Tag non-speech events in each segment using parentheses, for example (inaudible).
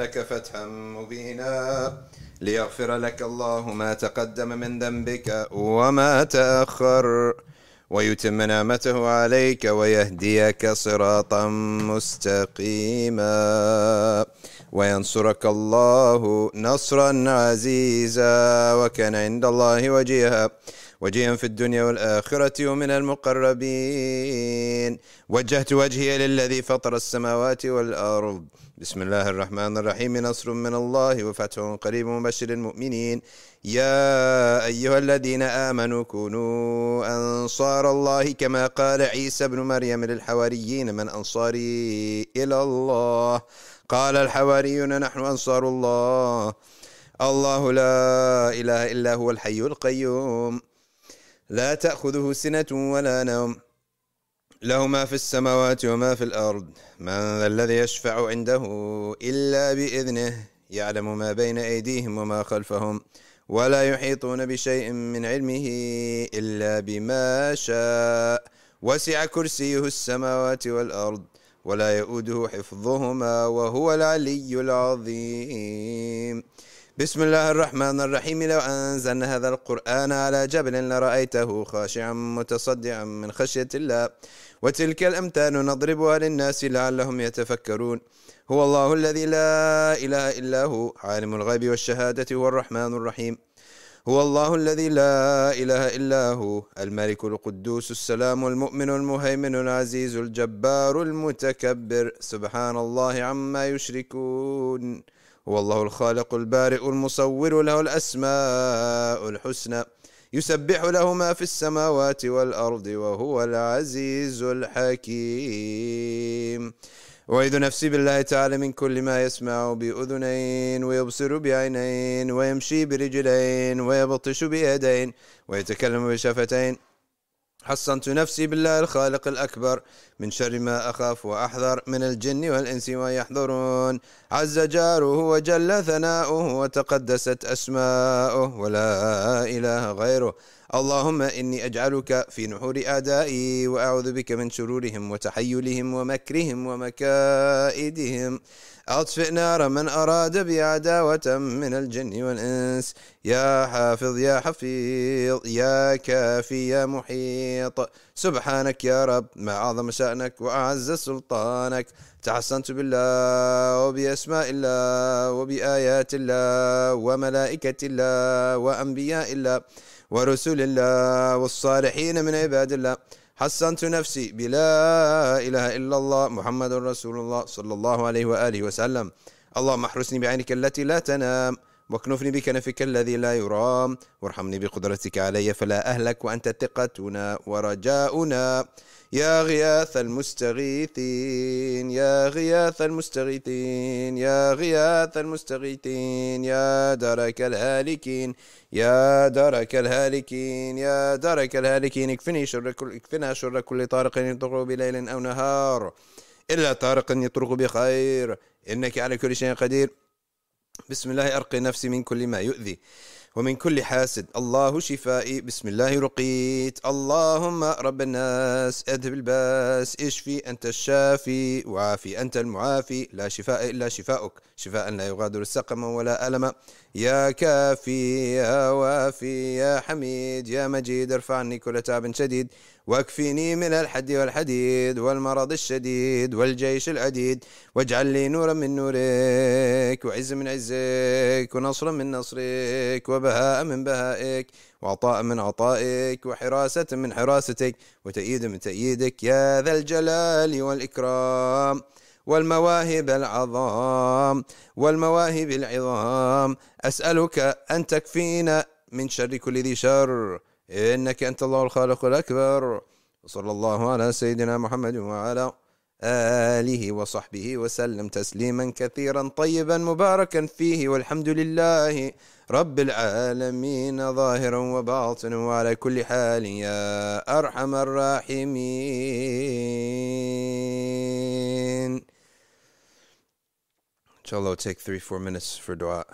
لك فتحا مبينا ليغفر لك الله ما تقدم من ذنبك وما تأخر ويتم نعمته عليك ويهديك صراطا مستقيما وينصرك الله نصرا عزيزا وكان عند الله وجيها وجيها في الدنيا والآخرة ومن المقربين. وجهت وجهي للذي فطر السماوات والأرض بسم الله الرحمن الرحيم. نصر من الله وفتح قريب مبشر المؤمنين. يا أيها الذين آمنوا كونوا أنصار الله كما قال عيسى ابن مريم للحواريين من أنصاري إلى الله؟ قال الحواريون نحن أنصار الله. الله لا إله إلا هو الحي القيوم. لا تأخذه سنة ولا نوم. له ما في السماوات وما في الأرض. من ذا الذي يشفع عنده إلا بإذنه يعلم ما بين أيديهم وما خلفهم ولا يحيطون بشيء من علمه إلا بما شاء. وسع كرسيه السماوات والأرض ولا يؤوده حفظهما وهو العلي العظيم. بسم الله الرحمن الرحيم. لو أنزلنا هذا القرآن على جبل لرأيته خاشعا متصدعا من خشية الله. وتلك الأمثال نضربها للناس لعلهم يتفكرون. هو الله الذي لا إله إلا هو عالم الغيب والشهادة هو الرحمن الرحيم. هو الله الذي لا إله إلا هو الملك القدوس السلام المؤمن المهيمن العزيز الجبار المتكبر. سبحان الله عما يشركون. هو الله الخالق البارئ المصور له الأسماء الحسنى. يسبح له ما في السماوات والأرض وهو العزيز الحكيم. وإذ نفسي بالله تعالى من كل ما يسمع بأذنين ويبصر بعينين ويمشي برجلين ويبطش بيدين ويتكلم بشفتين. حصنت نفسي بالله الخالق الأكبر من شر ما أخاف وأحذر من الجن والإنس ويحضرون. عز جاره وجل ثناؤه وتقدست أسماؤه ولا إله غيره. اللهم إني أجعلك في نحور أعدائي وأعوذ بك من شرورهم وتحيلهم ومكرهم ومكائدهم. أطفئ نار من أراد بي عداوة من الجن والإنس. يا حافظ يا حفيظ يا كافي يا محيط. سبحانك يا رب ما أعظم شأنك وأعز سلطانك. تحسنت بالله وبأسماء الله وبآيات الله وملائكة الله وأنبياء الله ورسل الله والصالحين من عباد الله. حسنت نفسي. بلا إله إلا الله محمد رسول الله صلى الله عليه وآله وسلم. اللهم احرسني بعينك التي لا تنام واكنفني بكنفك الذي لا يرام. وارحمني بقدرتك علي فلا أهلك وأنت ثقتنا ورجاؤنا. يا غياث المستغيثين يا غياث المستغيثين يا غياث المستغيثين يا درك الهالكين يا درك الهالكين يا درك الهالكين. اكفني شر كل اكفنا شر كل طارق يطرق بليل أو نهار إلا طارق يطرق بخير. إنك على كل شيء قدير. بسم الله أرقي نفسي من كل ما يؤذي. ومن كل حاسد. الله شفائي. بسم الله رقيت. اللهم رب الناس اذهب الباس. اشفي أنت الشافي؟ وعافي أنت المعافي. لا شفاء إلا شفاؤك. شفاء لا يغادر سقما ولا ألما يا كافي يا وافي يا حميد يا مجيد. ارفع عني كل تعب شديد. واكفيني من الحد والحديد والمرض الشديد والجيش العديد واجعل لي نورا من نورك وعز من عزك ونصرا من نصرك وبهاء من بهائك وعطاء من عطائك وحراسة من حراستك وتأييد من تأييدك يا ذا الجلال والإكرام والمواهب العظام والمواهب العظام أسألك أن تكفينا من شر كل ذي شر إنك أنت الله الخالق الأكبر. وصلى الله على سيدنا محمد وعلى آله وصحبه وسلم تسليما كثيرا طيبا مباركا فيه. والحمد لله رب العالمين ظاهرا وباطنا وعلى كل حال يا أرحم الراحمين. Inshallah, we'll take three, four minutes for dua.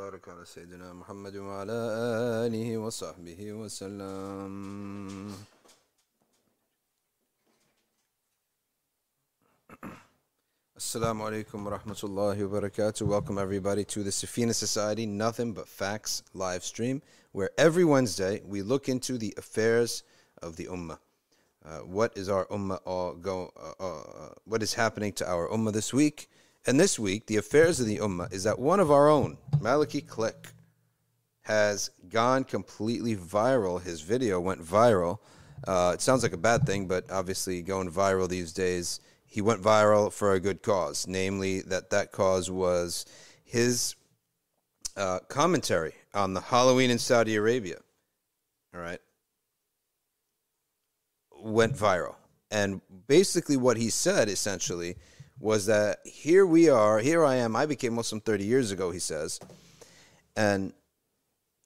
الله بارك على سيدنا محمد وعلى آله وصحبه وسلم Assalamu alaikum wa rahmatullahi wa barakatuh. Welcome everybody to the Safina Society Nothing But Facts live stream, where every Wednesday we look into the affairs of the Ummah. Uh, what is our Ummah all go? Uh, uh, what is happening to our Ummah this week? And this week, the affairs of the Ummah is that one of our own, Maliki Click, has gone completely viral. His video went viral. Uh, it sounds like a bad thing, but obviously going viral these days he went viral for a good cause, namely that that cause was his uh, commentary on the Halloween in Saudi Arabia. All right, went viral, and basically what he said essentially was that here we are, here I am. I became Muslim 30 years ago, he says, and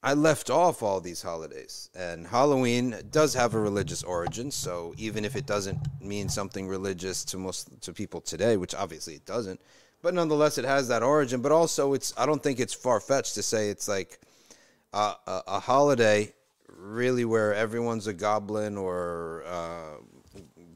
I left off all these holidays, and Halloween does have a religious origin. So even if it doesn't mean something religious to most to people today, which obviously it doesn't, but nonetheless it has that origin. But also, it's I don't think it's far fetched to say it's like a, a, a, holiday, really, where everyone's a goblin or uh,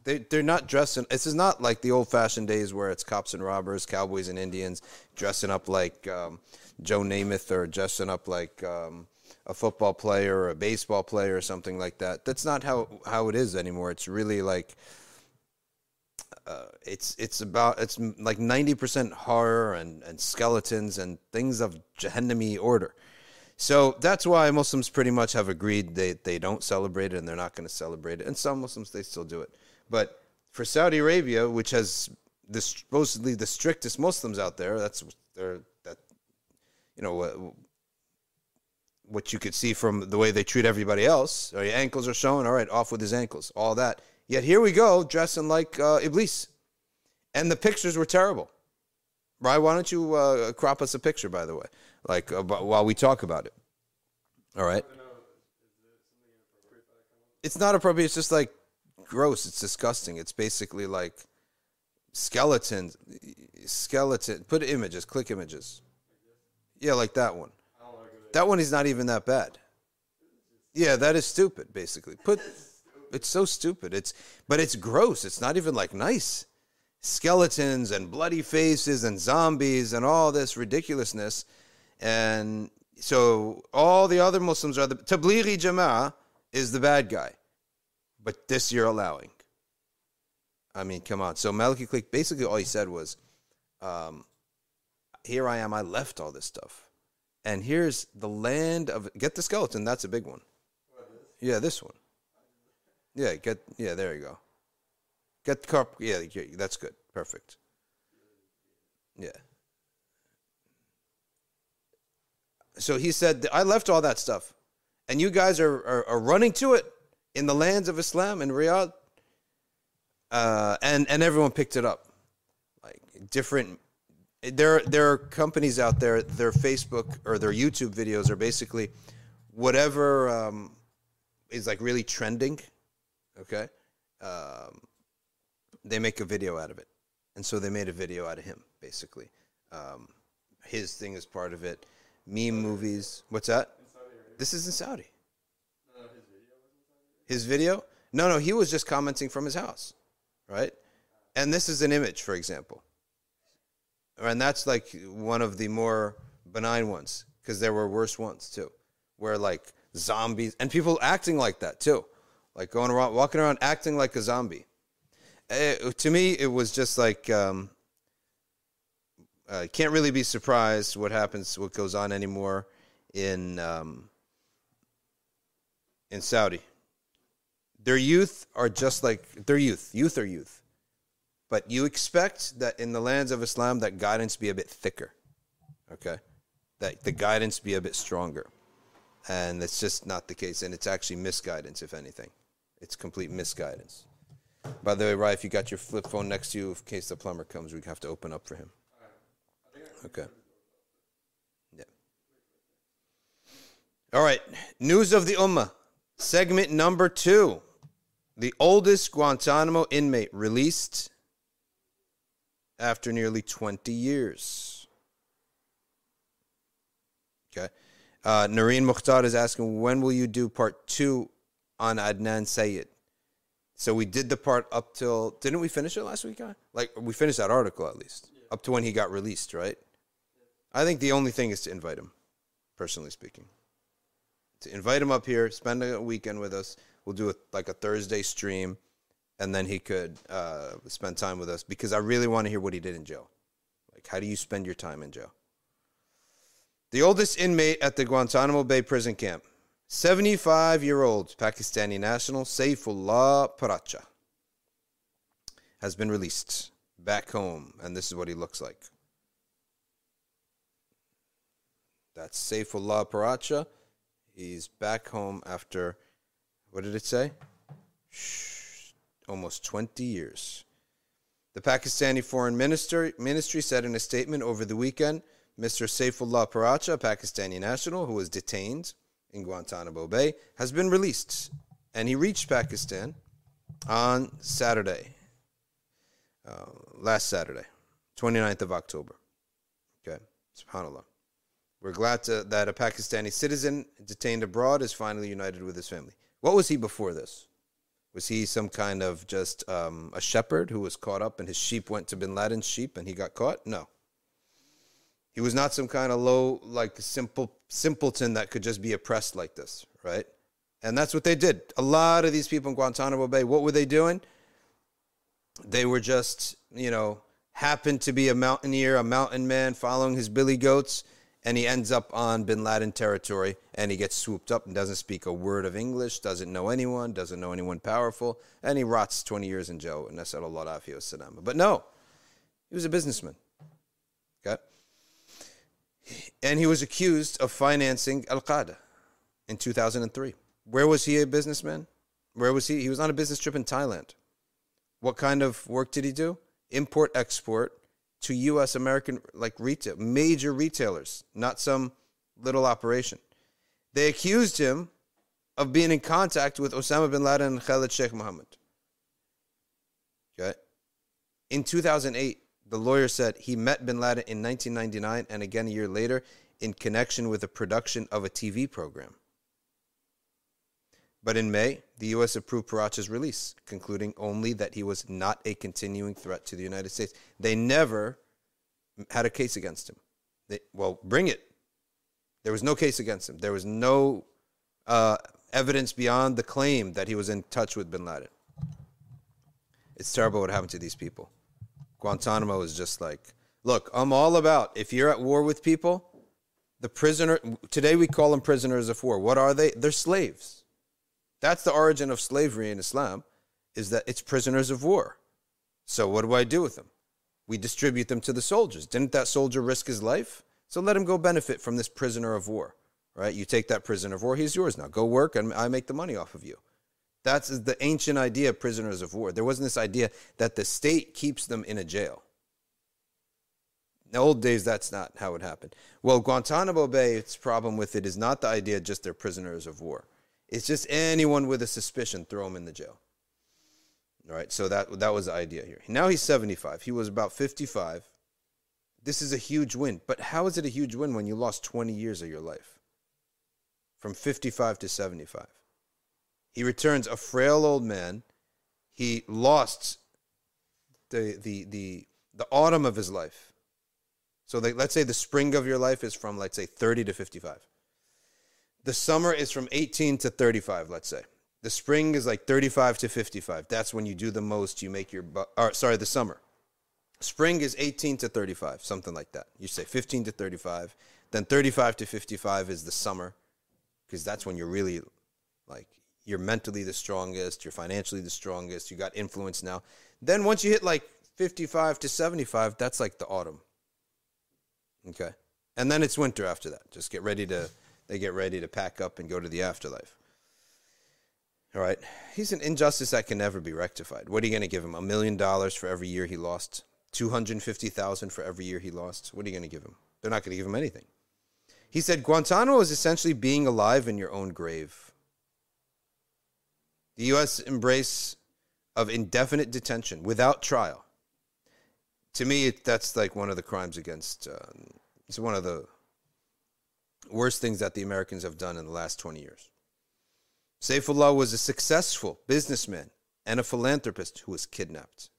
they they're not dressing. This is not like the old fashioned days where it's cops and robbers, cowboys and Indians dressing up like um, Joe Namath or dressing up like. Um, a football player or a baseball player or something like that. That's not how how it is anymore. It's really like uh, it's it's about it's like ninety percent horror and, and skeletons and things of Jahannami order. So that's why Muslims pretty much have agreed they, they don't celebrate it and they're not going to celebrate it. And some Muslims they still do it. But for Saudi Arabia, which has the supposedly the strictest Muslims out there, that's they're that you know what you could see from the way they treat everybody else. Or your ankles are showing, all right, off with his ankles, all that. Yet here we go, dressing like uh, Iblis. And the pictures were terrible. Right? Why don't you uh, crop us a picture, by the way, like uh, while we talk about it? All right. It's not appropriate. It's just like gross. It's disgusting. It's basically like skeletons. Skeleton. Put images. Click images. Yeah, like that one. That one is not even that bad. Yeah, that is stupid. Basically, put it's so stupid. It's but it's gross. It's not even like nice. Skeletons and bloody faces and zombies and all this ridiculousness. And so all the other Muslims are the Tablighi Jama'ah is the bad guy. But this you're allowing. I mean, come on. So Maliki Click basically all he said was, um, here I am, I left all this stuff. And here's the land of get the skeleton. That's a big one. Yeah, this one. Yeah, get yeah. There you go. Get the carp. Yeah, that's good. Perfect. Yeah. So he said, I left all that stuff, and you guys are, are, are running to it in the lands of Islam in Riyadh. Uh, and and everyone picked it up, like different there there are companies out there their facebook or their youtube videos are basically whatever um, is like really trending okay? Um, they make a video out of it. And so they made a video out of him basically. Um, his thing is part of it. Meme movies. What's that? This is in saudi. no, his, video his video no no he was just commenting from his house right and this is an image for example and that's like one of the more benign ones because there were worse ones too, where like zombies and people acting like that too, like going around, walking around acting like a zombie. It, eh, to me, it was just like um, uh, can't really be surprised what happens, what goes on anymore in um, in Saudi. Their youth are just like their youth. Youth are youth. But you expect that in the lands of Islam that guidance be a bit thicker. Okay? That the guidance be a bit stronger. And it's just not the case. And it's actually misguidance, if anything. It's complete misguidance. By the way, Ryan, if you got your flip phone next to you, in case the plumber comes, we have to open up for him. Okay. Yeah. All right. News of the Ummah. Segment number two. The oldest Guantanamo inmate released after nearly 20 years. Okay. Uh, Noreen Mukhtar is asking, when will you do part two on Adnan Syed? So we did the part up till, didn't we finish it last week? Guy? Like, we finished that article at least, yeah. up to when he got released, right? I think the only thing is to invite him, personally speaking. To invite him up here, spend a weekend with us. We'll do a, like a Thursday stream, and then he could uh, spend time with us because I really want to hear what he did in jail. Like, how do you spend your time in jail? The oldest inmate at the Guantanamo Bay prison camp, 75 year old Pakistani national Saifullah Paracha, has been released back home, and this is what he looks like. That's Saifullah Paracha. He's back home after, what did it say? Shh, almost 20 years. The Pakistani Foreign Minister, Ministry said in a statement over the weekend Mr. Saifullah Paracha, a Pakistani national who was detained in Guantanamo Bay, has been released. And he reached Pakistan on Saturday, uh, last Saturday, 29th of October. Okay, subhanAllah. We're glad to, that a Pakistani citizen detained abroad is finally united with his family. What was he before this? Was he some kind of just um, a shepherd who was caught up and his sheep went to bin Laden's sheep and he got caught? No. He was not some kind of low, like simple simpleton that could just be oppressed like this, right? And that's what they did. A lot of these people in Guantanamo Bay, what were they doing? They were just, you know, happened to be a mountaineer, a mountain man following his billy goats, and he ends up on bin Laden territory and he gets swooped up and doesn't speak a word of English, doesn't know anyone, doesn't know anyone powerful, and he rots 20 years in jail. But no, he was a businessman. Okay? and he was accused of financing Al Qaeda in 2003. Where was he a businessman? Where was he? He was on a business trip in Thailand. What kind of work did he do? Import export to US American like retail major retailers, not some little operation. They accused him of being in contact with Osama bin Laden and Khalid Sheikh Mohammed. Okay. In 2008, the lawyer said he met bin Laden in 1999 and again a year later in connection with the production of a TV program. But in May, the U.S. approved Paracha's release, concluding only that he was not a continuing threat to the United States. They never had a case against him. They, well, bring it. There was no case against him. There was no uh, evidence beyond the claim that he was in touch with bin Laden. It's terrible what happened to these people. Guantanamo is just like, look, I'm all about if you're at war with people, the prisoner, today we call them prisoners of war. What are they? They're slaves. That's the origin of slavery in Islam, is that it's prisoners of war. So what do I do with them? We distribute them to the soldiers. Didn't that soldier risk his life? So let him go benefit from this prisoner of war, right? You take that prisoner of war, he's yours now. Go work and I make the money off of you. That's the ancient idea of prisoners of war. There wasn't this idea that the state keeps them in a jail. In the old days, that's not how it happened. Well, Guantanamo Bay, its problem with it is not the idea just they're prisoners of war. It's just anyone with a suspicion, throw them in the jail. All right, so that, that was the idea here. Now he's 75. He was about 55. This is a huge win. But how is it a huge win when you lost 20 years of your life? From 55 to 75. He returns a frail old man. He lost the the the the autumn of his life. So they, let's say the spring of your life is from let's say 30 to 55. The summer is from 18 to 35, let's say. The spring is like 35 to 55. That's when you do the most. You make your bu- or sorry, the summer. Spring is 18 to 35, something like that. You say 15 to 35. Then 35 to 55 is the summer because that's when you're really like you're mentally the strongest, you're financially the strongest, you got influence now. Then once you hit like 55 to 75, that's like the autumn. Okay. And then it's winter after that. Just get ready to they get ready to pack up and go to the afterlife. All right. He's an injustice that can never be rectified. What are you going to give him? A million dollars for every year he lost? 250,000 for every year he lost? What are you going to give him? They're not going to give him anything. He said Guantanamo is essentially being alive in your own grave. The U.S. embrace of indefinite detention without trial. To me, that's like one of the crimes against. Uh, it's one of the worst things that the Americans have done in the last 20 years. Saifullah was a successful businessman and a philanthropist who was kidnapped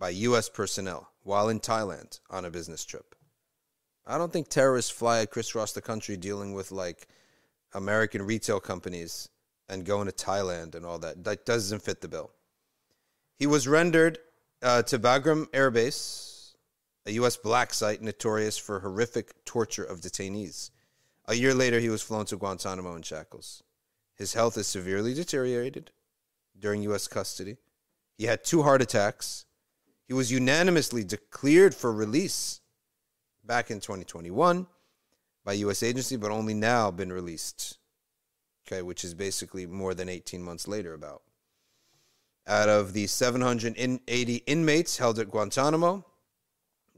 by U.S. personnel while in Thailand on a business trip. I don't think terrorists fly crisscross the country dealing with like American retail companies and going to Thailand and all that. That doesn't fit the bill. He was rendered uh, to Bagram Air Base, a U.S. black site notorious for horrific torture of detainees. A year later, he was flown to Guantanamo in shackles. His health is severely deteriorated during U.S. custody. He had two heart attacks. He was unanimously declared for release back in 2021 by U.S. agency, but only now been released. Okay, which is basically more than 18 months later, about. Out of the 780 inmates held at Guantanamo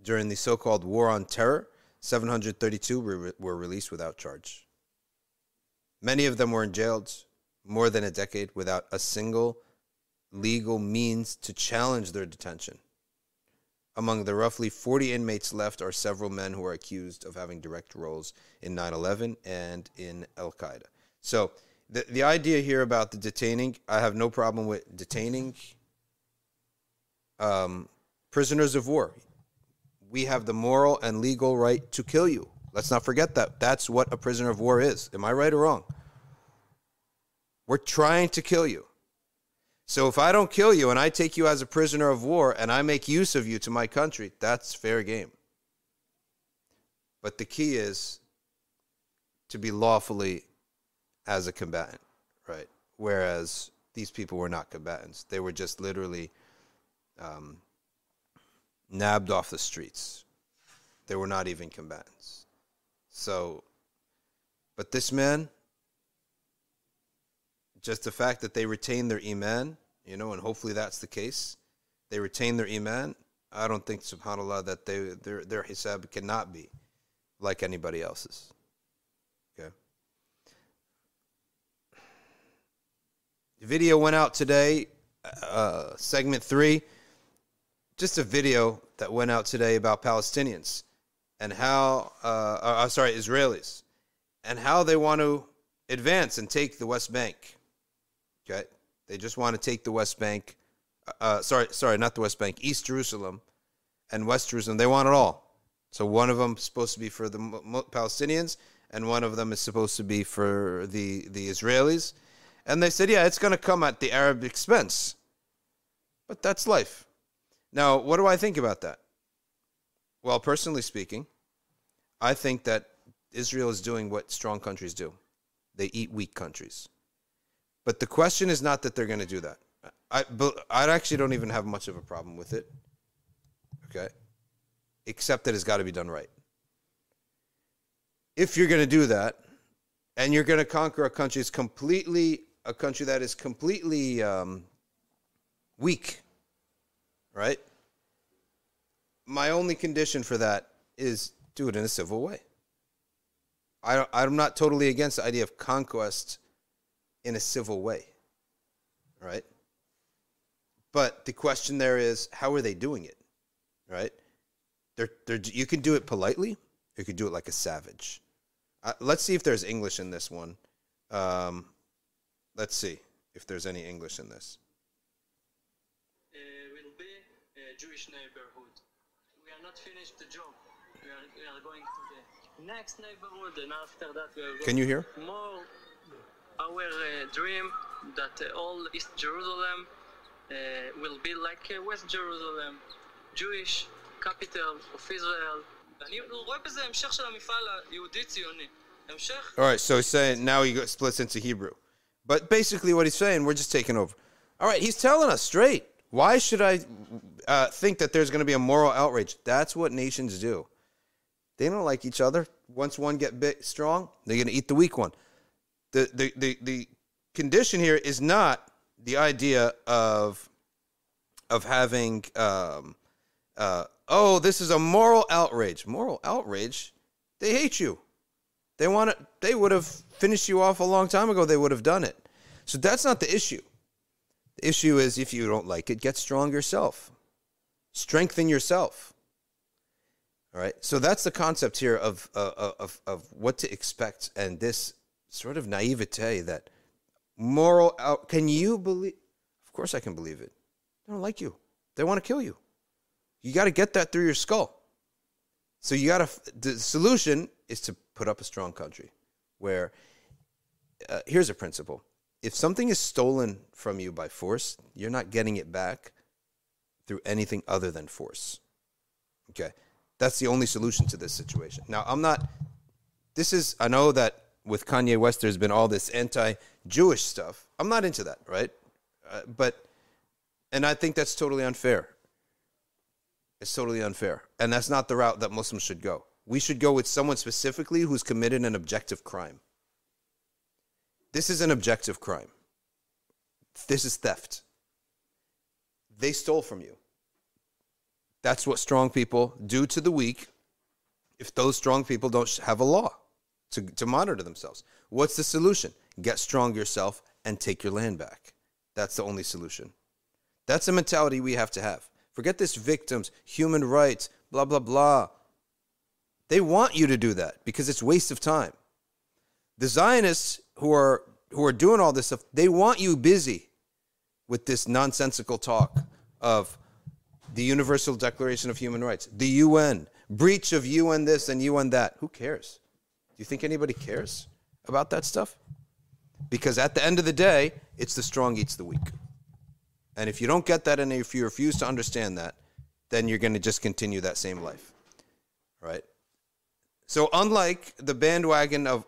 during the so called War on Terror, 732 were, were released without charge. Many of them were in jails more than a decade without a single legal means to challenge their detention. Among the roughly 40 inmates left are several men who are accused of having direct roles in 9 11 and in Al Qaeda. So, the, the idea here about the detaining, I have no problem with detaining um, prisoners of war. We have the moral and legal right to kill you. Let's not forget that. That's what a prisoner of war is. Am I right or wrong? We're trying to kill you. So if I don't kill you and I take you as a prisoner of war and I make use of you to my country, that's fair game. But the key is to be lawfully as a combatant, right? Whereas these people were not combatants. They were just literally um, nabbed off the streets. They were not even combatants. So, but this man, just the fact that they retain their iman, you know, and hopefully that's the case, they retain their iman. I don't think, subhanallah, that they their their hisab cannot be like anybody else's. Okay. The video went out today, uh, segment three. Just a video that went out today about Palestinians and how, uh, uh, uh, sorry, Israelis, and how they want to advance and take the West Bank. Okay, they just want to take the West Bank. Uh, uh, sorry, sorry, not the West Bank, East Jerusalem and West Jerusalem. They want it all. So one of them is supposed to be for the Palestinians, and one of them is supposed to be for the the Israelis. And they said, yeah, it's going to come at the Arab expense. But that's life. Now, what do I think about that? Well, personally speaking, I think that Israel is doing what strong countries do they eat weak countries. But the question is not that they're going to do that. I, I actually don't even have much of a problem with it. Okay? Except that it's got to be done right. If you're going to do that, and you're going to conquer a country that's completely a country that is completely um, weak, right? My only condition for that is do it in a civil way. I, I'm not totally against the idea of conquest in a civil way, right? But the question there is, how are they doing it, right? They're, they're, you can do it politely, you can do it like a savage. Uh, let's see if there's English in this one. Um, let's see if there's any English in this. Uh, will be a Jewish neighborhood. We are not finished the job we are, we are going to the next neighborhood, and after that we are going Can you hear? more our uh, dream that uh, all East Jerusalem uh, will be like West Jerusalem, Jewish capital of Israel. All right, so he's saying now he splits into Hebrew. But basically, what he's saying, we're just taking over. All right, he's telling us straight. Why should I uh, think that there's going to be a moral outrage? That's what nations do. They don't like each other. Once one get bit strong, they're going to eat the weak one. The, the, the, the condition here is not the idea of of having um, uh, oh this is a moral outrage. Moral outrage they hate you. They want to they would have finished you off a long time ago. They would have done it. So that's not the issue. The issue is if you don't like it get strong yourself. Strengthen yourself. All right. So that's the concept here of, uh, of, of what to expect. And this sort of naivete that moral out. Can you believe? Of course I can believe it. They don't like you. They want to kill you. You got to get that through your skull. So you got to, the solution is to put up a strong country where, uh, here's a principle. If something is stolen from you by force, you're not getting it back through anything other than force. Okay. That's the only solution to this situation. Now, I'm not, this is, I know that with Kanye West, there's been all this anti Jewish stuff. I'm not into that, right? Uh, but, and I think that's totally unfair. It's totally unfair. And that's not the route that Muslims should go. We should go with someone specifically who's committed an objective crime. This is an objective crime. This is theft. They stole from you. That's what strong people do to the weak if those strong people don't have a law to, to monitor themselves. What's the solution? Get strong yourself and take your land back. That's the only solution. That's the mentality we have to have. Forget this victims, human rights, blah, blah, blah. They want you to do that because it's waste of time. The Zionists who are who are doing all this stuff, they want you busy with this nonsensical talk of the Universal Declaration of Human Rights, the UN, breach of UN this and UN that. Who cares? You think anybody cares about that stuff? Because at the end of the day, it's the strong eats the weak. And if you don't get that and if you refuse to understand that, then you're going to just continue that same life. Right? So unlike the bandwagon of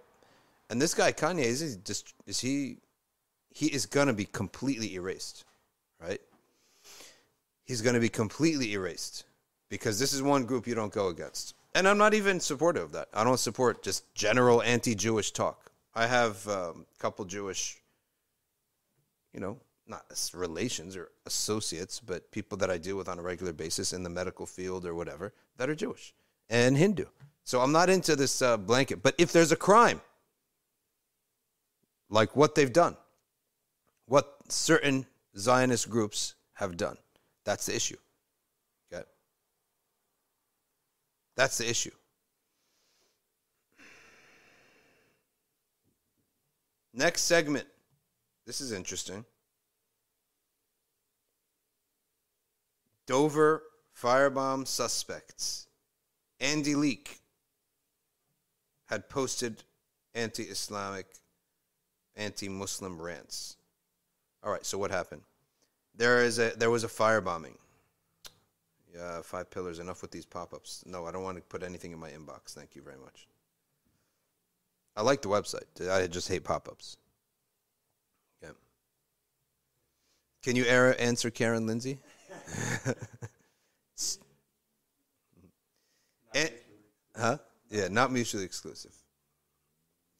and this guy Kanye is he just is he he is going to be completely erased, right? He's going to be completely erased because this is one group you don't go against. And I'm not even supportive of that. I don't support just general anti-Jewish talk. I have um, a couple Jewish, you know, not relations or associates, but people that I deal with on a regular basis in the medical field or whatever that are Jewish and Hindu. So I'm not into this uh, blanket. But if there's a crime, like what they've done, what certain Zionist groups have done, that's the issue. Okay? That's the issue. Next segment. This is interesting. Dover firebomb suspects. Andy Leak had posted anti Islamic, anti Muslim rants. All right, so what happened? There is a there was a firebombing. Yeah, five pillars. Enough with these pop-ups. No, I don't want to put anything in my inbox. Thank you very much. I like the website. I just hate pop-ups. Yeah. Can you answer Karen Lindsay? (laughs) and, huh? Yeah, not mutually exclusive.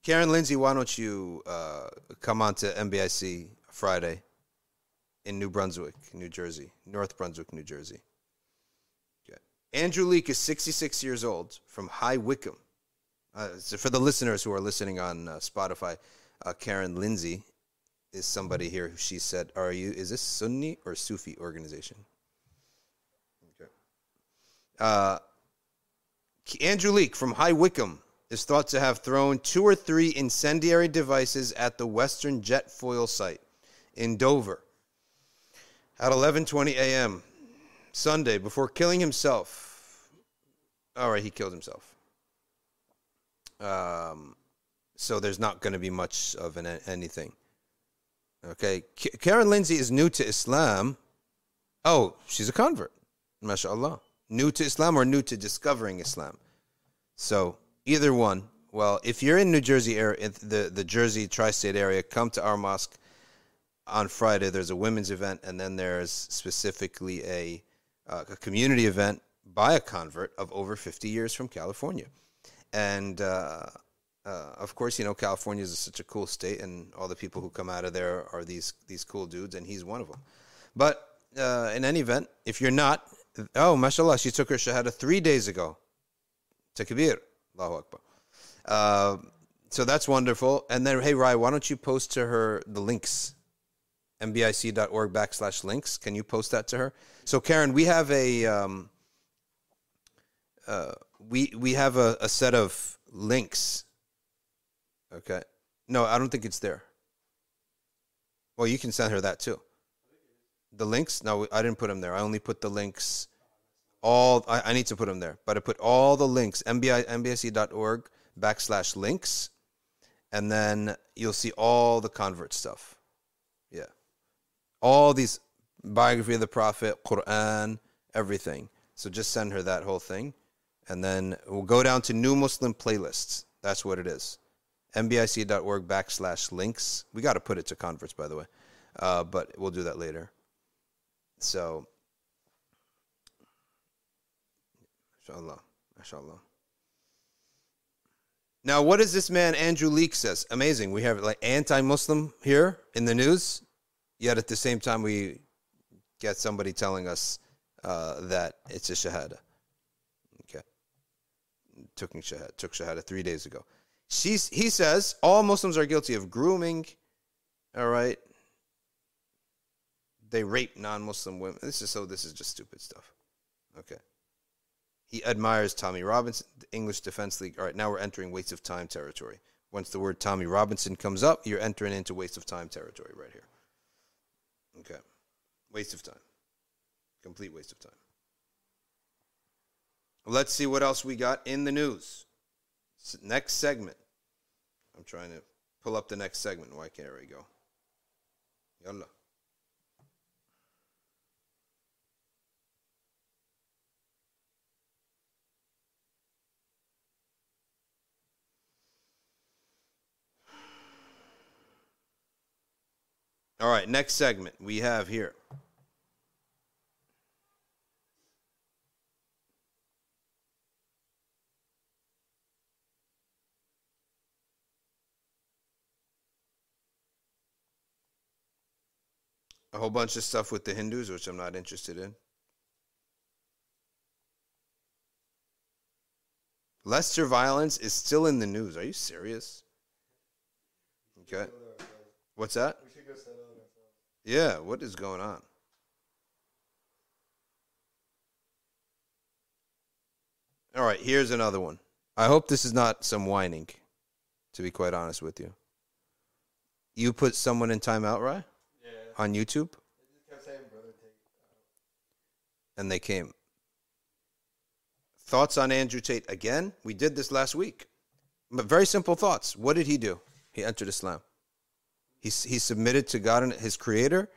Karen Lindsay, why don't you uh, come on to NBIC Friday in New Brunswick, New Jersey, North Brunswick, New Jersey? Andrew Leak is 66 years old from High Wycombe. Uh, so for the listeners who are listening on uh, Spotify, uh, Karen Lindsay is somebody here who she said, "Are you? Is this Sunni or Sufi organization?" Okay. Uh, Andrew Leak from High Wycombe is thought to have thrown two or three incendiary devices at the Western Jetfoil site in Dover at 11:20 a.m. Sunday before killing himself. All right, he killed himself. Um, so there's not going to be much of an anything. Okay, K- Karen Lindsay is new to Islam. Oh, she's a convert. MashaAllah. New to Islam or new to discovering Islam. So either one. Well, if you're in New Jersey area, the the Jersey tri-state area, come to our mosque on Friday. There's a women's event, and then there's specifically a, uh, a community event by a convert of over 50 years from California, and. Uh, uh, of course, you know California is such a cool state, and all the people who come out of there are these these cool dudes, and he's one of them. But uh, in any event, if you're not, oh, mashallah, she took her shahada three days ago. Takbir. Allahu Akbar. Uh, so that's wonderful. And then, hey, Rai, why don't you post to her the links? mbic.org backslash links. Can you post that to her? So, Karen, we have a um, uh, we we have a, a set of links. Okay. No, I don't think it's there. Well, you can send her that too. The links? No, I didn't put them there. I only put the links. All I, I need to put them there, but I put all the links. MBI mbse.org backslash links, and then you'll see all the convert stuff. Yeah, all these biography of the Prophet, Quran, everything. So just send her that whole thing, and then we'll go down to new Muslim playlists. That's what it is. MBIC.org backslash links. We got to put it to converts, by the way, uh, but we'll do that later. So, inshallah, inshallah. Now, what does this man Andrew Leak says? Amazing. We have like anti-Muslim here in the news, yet at the same time we get somebody telling us uh, that it's a shahada. Okay, took shahada took shahada three days ago. She's, he says all Muslims are guilty of grooming. All right, they rape non-Muslim women. This is so. This is just stupid stuff. Okay. He admires Tommy Robinson, the English Defense League. All right, now we're entering waste of time territory. Once the word Tommy Robinson comes up, you're entering into waste of time territory right here. Okay. Waste of time. Complete waste of time. Let's see what else we got in the news. Next segment. I'm trying to pull up the next segment. Why can't we go? Yalla. All right, next segment we have here. A whole bunch of stuff with the Hindus, which I'm not interested in. Leicester violence is still in the news. Are you serious? Okay. What's that? Yeah, what is going on? All right, here's another one. I hope this is not some whining, to be quite honest with you. You put someone in timeout, right? On YouTube? And they came. Thoughts on Andrew Tate again? We did this last week. But very simple thoughts. What did he do? He entered Islam. He, he submitted to God and his creator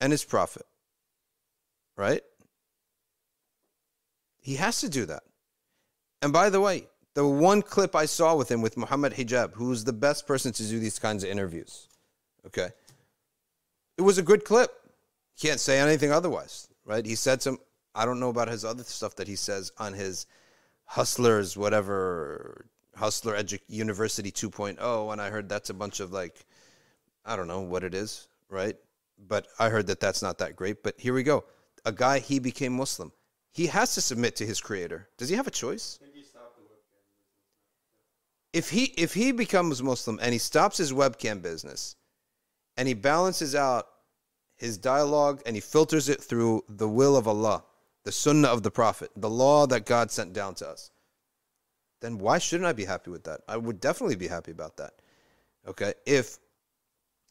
and his prophet. Right? He has to do that. And by the way, the one clip I saw with him with Muhammad Hijab, who's the best person to do these kinds of interviews, okay? It was a good clip. Can't say anything otherwise, right? He said some, I don't know about his other stuff that he says on his Hustlers, whatever, Hustler Edu- University 2.0. And I heard that's a bunch of like, I don't know what it is, right? But I heard that that's not that great. But here we go. A guy, he became Muslim. He has to submit to his creator. Does he have a choice? If he if he becomes Muslim and he stops his webcam business and he balances out his dialogue and he filters it through the will of Allah, the sunnah of the Prophet, the law that God sent down to us, then why shouldn't I be happy with that? I would definitely be happy about that. Okay? If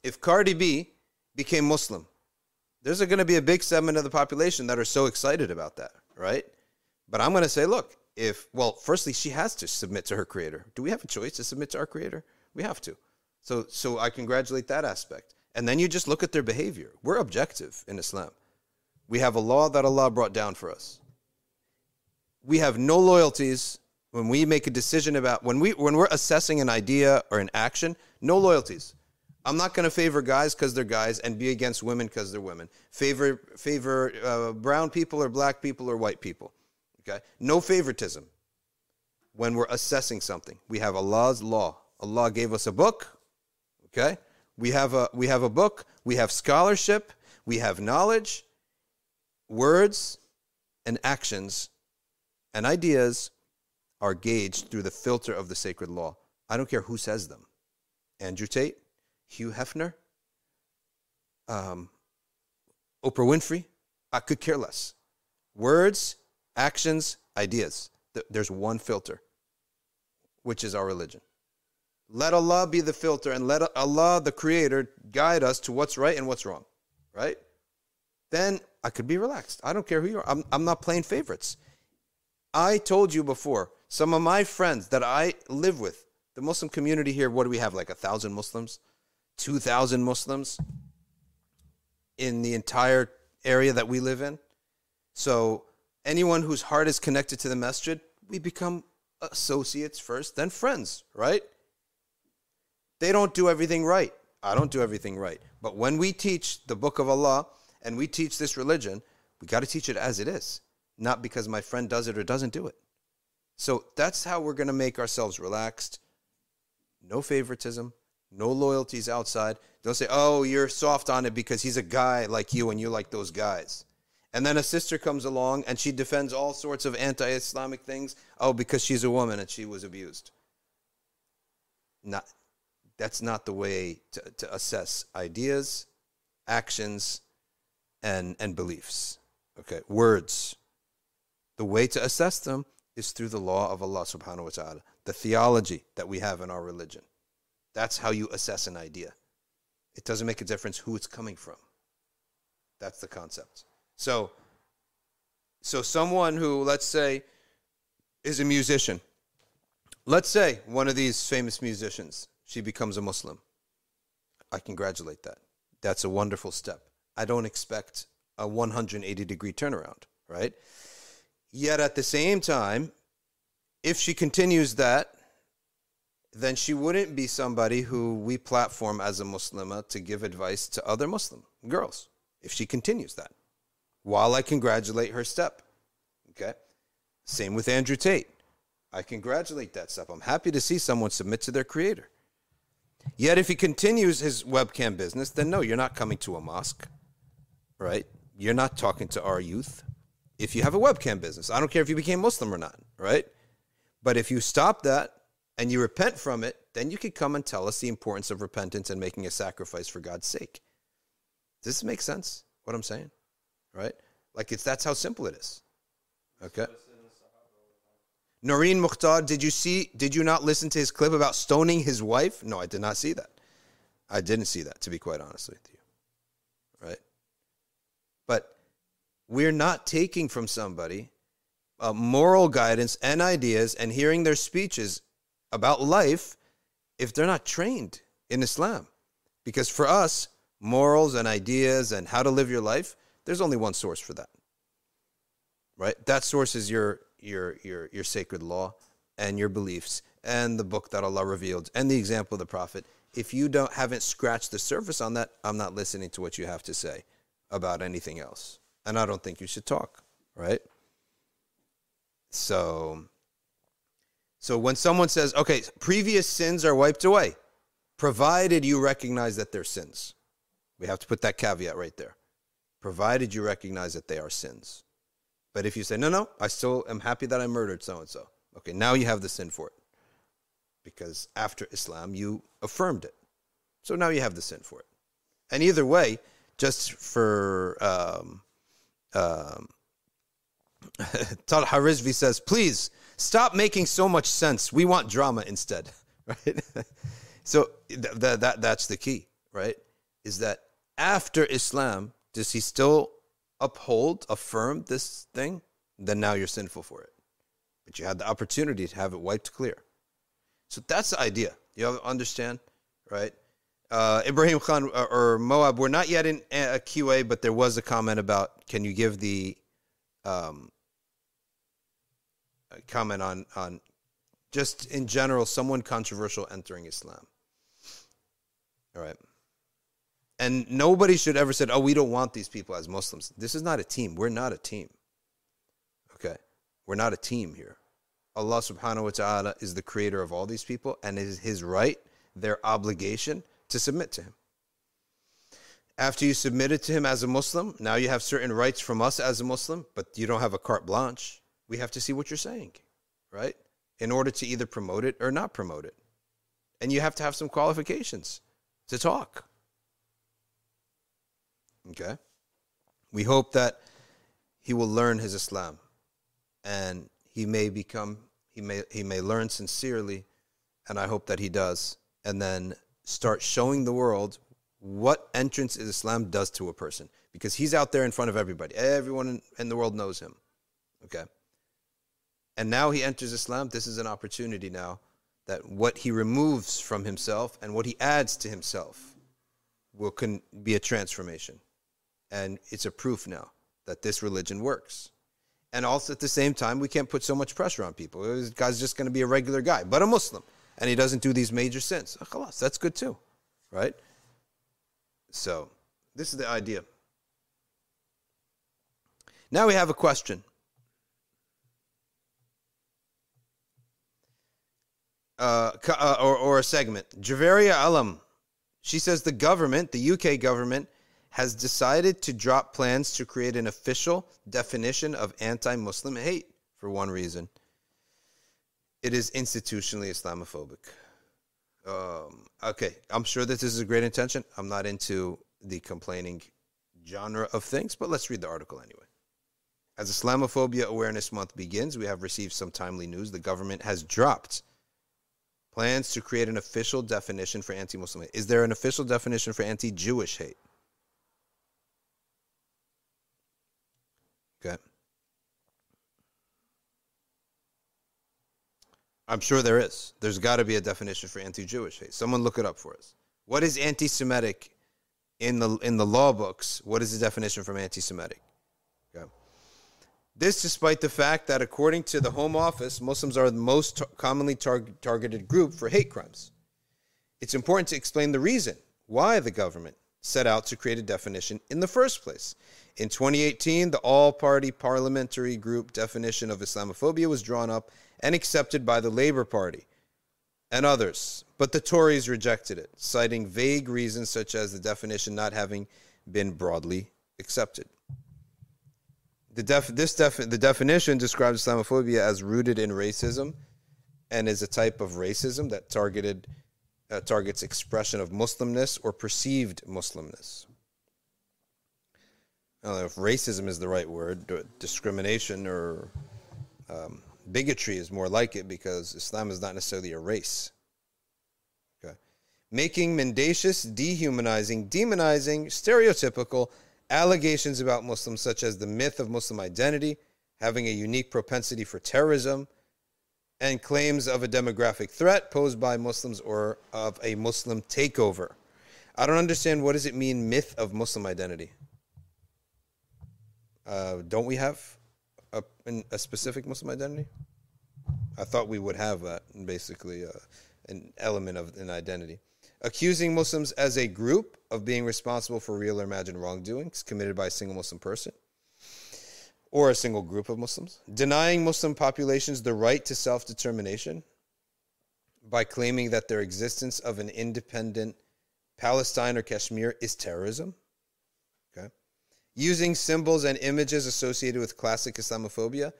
if Cardi B became Muslim, there's going to be a big segment of the population that are so excited about that, right? But I'm going to say, look, if well, firstly, she has to submit to her creator. Do we have a choice to submit to our creator? We have to. So, so I congratulate that aspect. And then you just look at their behavior. We're objective in Islam. We have a law that Allah brought down for us. We have no loyalties when we make a decision about when we when we're assessing an idea or an action. No loyalties. I'm not going to favor guys because they're guys and be against women because they're women. Favor favor uh, brown people or black people or white people. Okay, no favoritism. When we're assessing something, we have Allah's law. Allah gave us a book. Okay, we have a we have a book. We have scholarship. We have knowledge. Words and actions and ideas are gauged through the filter of the sacred law. I don't care who says them. Andrew Tate, Hugh Hefner, um, Oprah Winfrey. I could care less. Words, actions, ideas. There's one filter, which is our religion. Let Allah be the filter and let Allah, the creator, guide us to what's right and what's wrong, right? Then I could be relaxed. I don't care who you are. I'm, I'm not playing favorites. I told you before, some of my friends that I live with, the Muslim community here, what do we have? Like a thousand Muslims? Two thousand Muslims in the entire area that we live in. So anyone whose heart is connected to the masjid, we become associates first, then friends, right? They don't do everything right. I don't do everything right. But when we teach the book of Allah and we teach this religion, we got to teach it as it is, not because my friend does it or doesn't do it. So that's how we're going to make ourselves relaxed. No favoritism, no loyalties outside. Don't say, oh, you're soft on it because he's a guy like you and you like those guys. And then a sister comes along and she defends all sorts of anti Islamic things. Oh, because she's a woman and she was abused. Not, that's not the way to, to assess ideas, actions, and, and beliefs. Okay, words. The way to assess them is through the law of Allah subhanahu wa ta'ala, the theology that we have in our religion. That's how you assess an idea. It doesn't make a difference who it's coming from. That's the concept. So, so someone who, let's say, is a musician. Let's say one of these famous musicians, she becomes a Muslim. I congratulate that. That's a wonderful step. I don't expect a 180 degree turnaround, right? Yet at the same time, if she continues that, then she wouldn't be somebody who we platform as a Muslimah to give advice to other Muslim girls if she continues that. While I congratulate her step. Okay? Same with Andrew Tate. I congratulate that step. I'm happy to see someone submit to their creator. Yet if he continues his webcam business, then no, you're not coming to a mosque. Right? You're not talking to our youth. If you have a webcam business, I don't care if you became Muslim or not, right? But if you stop that and you repent from it, then you could come and tell us the importance of repentance and making a sacrifice for God's sake. Does this make sense? What I'm saying? Right? Like it's that's how simple it is. Okay. Noreen Mukhtar, did you see did you not listen to his clip about stoning his wife? No, I did not see that. I didn't see that, to be quite honest with you. Right? But we're not taking from somebody uh, moral guidance and ideas and hearing their speeches about life if they're not trained in Islam. Because for us, morals and ideas and how to live your life, there's only one source for that. Right? That source is your your your your sacred law and your beliefs and the book that Allah revealed and the example of the prophet. If you don't haven't scratched the surface on that, I'm not listening to what you have to say about anything else. And I don't think you should talk, right? So so when someone says, okay, previous sins are wiped away, provided you recognize that they're sins. We have to put that caveat right there. Provided you recognize that they are sins. But if you say, no, no, I still am happy that I murdered so and so, okay, now you have the sin for it. Because after Islam, you affirmed it. So now you have the sin for it. And either way, just for um, um, (laughs) Talha Rizvi says, please stop making so much sense. We want drama instead, (laughs) right? so th- th- that that's the key, right? Is that after Islam, does he still uphold, affirm this thing? Then now you're sinful for it. But you had the opportunity to have it wiped clear. So that's the idea. You understand, right? Uh, Ibrahim Khan or, or Moab, we're not yet in a QA, but there was a comment about can you give the um, comment on on just in general someone controversial entering Islam. All right. And nobody should ever said, "Oh, we don't want these people as Muslims." This is not a team. We're not a team. Okay, we're not a team here. Allah Subhanahu wa Taala is the creator of all these people, and it is His right, their obligation, to submit to Him. After you submitted to Him as a Muslim, now you have certain rights from us as a Muslim, but you don't have a carte blanche. We have to see what you're saying, right? In order to either promote it or not promote it, and you have to have some qualifications to talk. Okay? We hope that he will learn his Islam and he may become he may he may learn sincerely, and I hope that he does, and then start showing the world what entrance Islam does to a person because he's out there in front of everybody. Everyone in, the world knows him. Okay. And now he enters Islam. This is an opportunity now that what he removes from himself and what he adds to himself will can be a transformation. And it's a proof now that this religion works. And also at the same time, we can't put so much pressure on people. This guy's just going to be a regular guy, but a Muslim, and he doesn't do these major sins. Khalas, that's good too, right? So, this is the idea. Now we have a question. Uh, uh, or, or a segment. Javaria Alam, she says the government, the UK government, has decided to drop plans to create an official definition of anti Muslim hate for one reason it is institutionally Islamophobic. Um, okay, I'm sure that this is a great intention. I'm not into the complaining genre of things, but let's read the article anyway. As Islamophobia Awareness Month begins, we have received some timely news. The government has dropped plans to create an official definition for anti Muslim hate. Is there an official definition for anti Jewish hate? Okay. I'm sure there is. There's got to be a definition for anti-Jewish hate. Someone look it up for us. What is anti-Semitic in the in the law books? What is the definition from anti-Semitic? Okay. This, despite the fact that, according to the Home Office, Muslims are the most tar- commonly tar- targeted group for hate crimes. It's important to explain the reason why the government set out to create a definition in the first place. In 2018, the all party parliamentary group definition of Islamophobia was drawn up and accepted by the Labour Party and others, but the Tories rejected it, citing vague reasons such as the definition not having been broadly accepted. The, def- this def- the definition describes Islamophobia as rooted in racism and is a type of racism that targeted uh, targets expression of Muslimness or perceived Muslimness. I don't know if racism is the right word, discrimination or um, bigotry is more like it because Islam is not necessarily a race. Okay. Making mendacious, dehumanizing, demonizing, stereotypical allegations about Muslims, such as the myth of Muslim identity, having a unique propensity for terrorism, and claims of a demographic threat posed by Muslims or of a Muslim takeover. I don't understand what does it mean myth of Muslim identity? Uh, don't we have a, a, specific Muslim identity? I thought we would have that, basically, uh, an element of an identity. Accusing Muslims as a group of being responsible for real or imagined wrongdoings committed by a single Muslim person or a single group of Muslims, denying Muslim populations the right to self determination by claiming that their existence of an independent Palestine or Kashmir is terrorism. Using symbols and images associated with classic Islamophobia.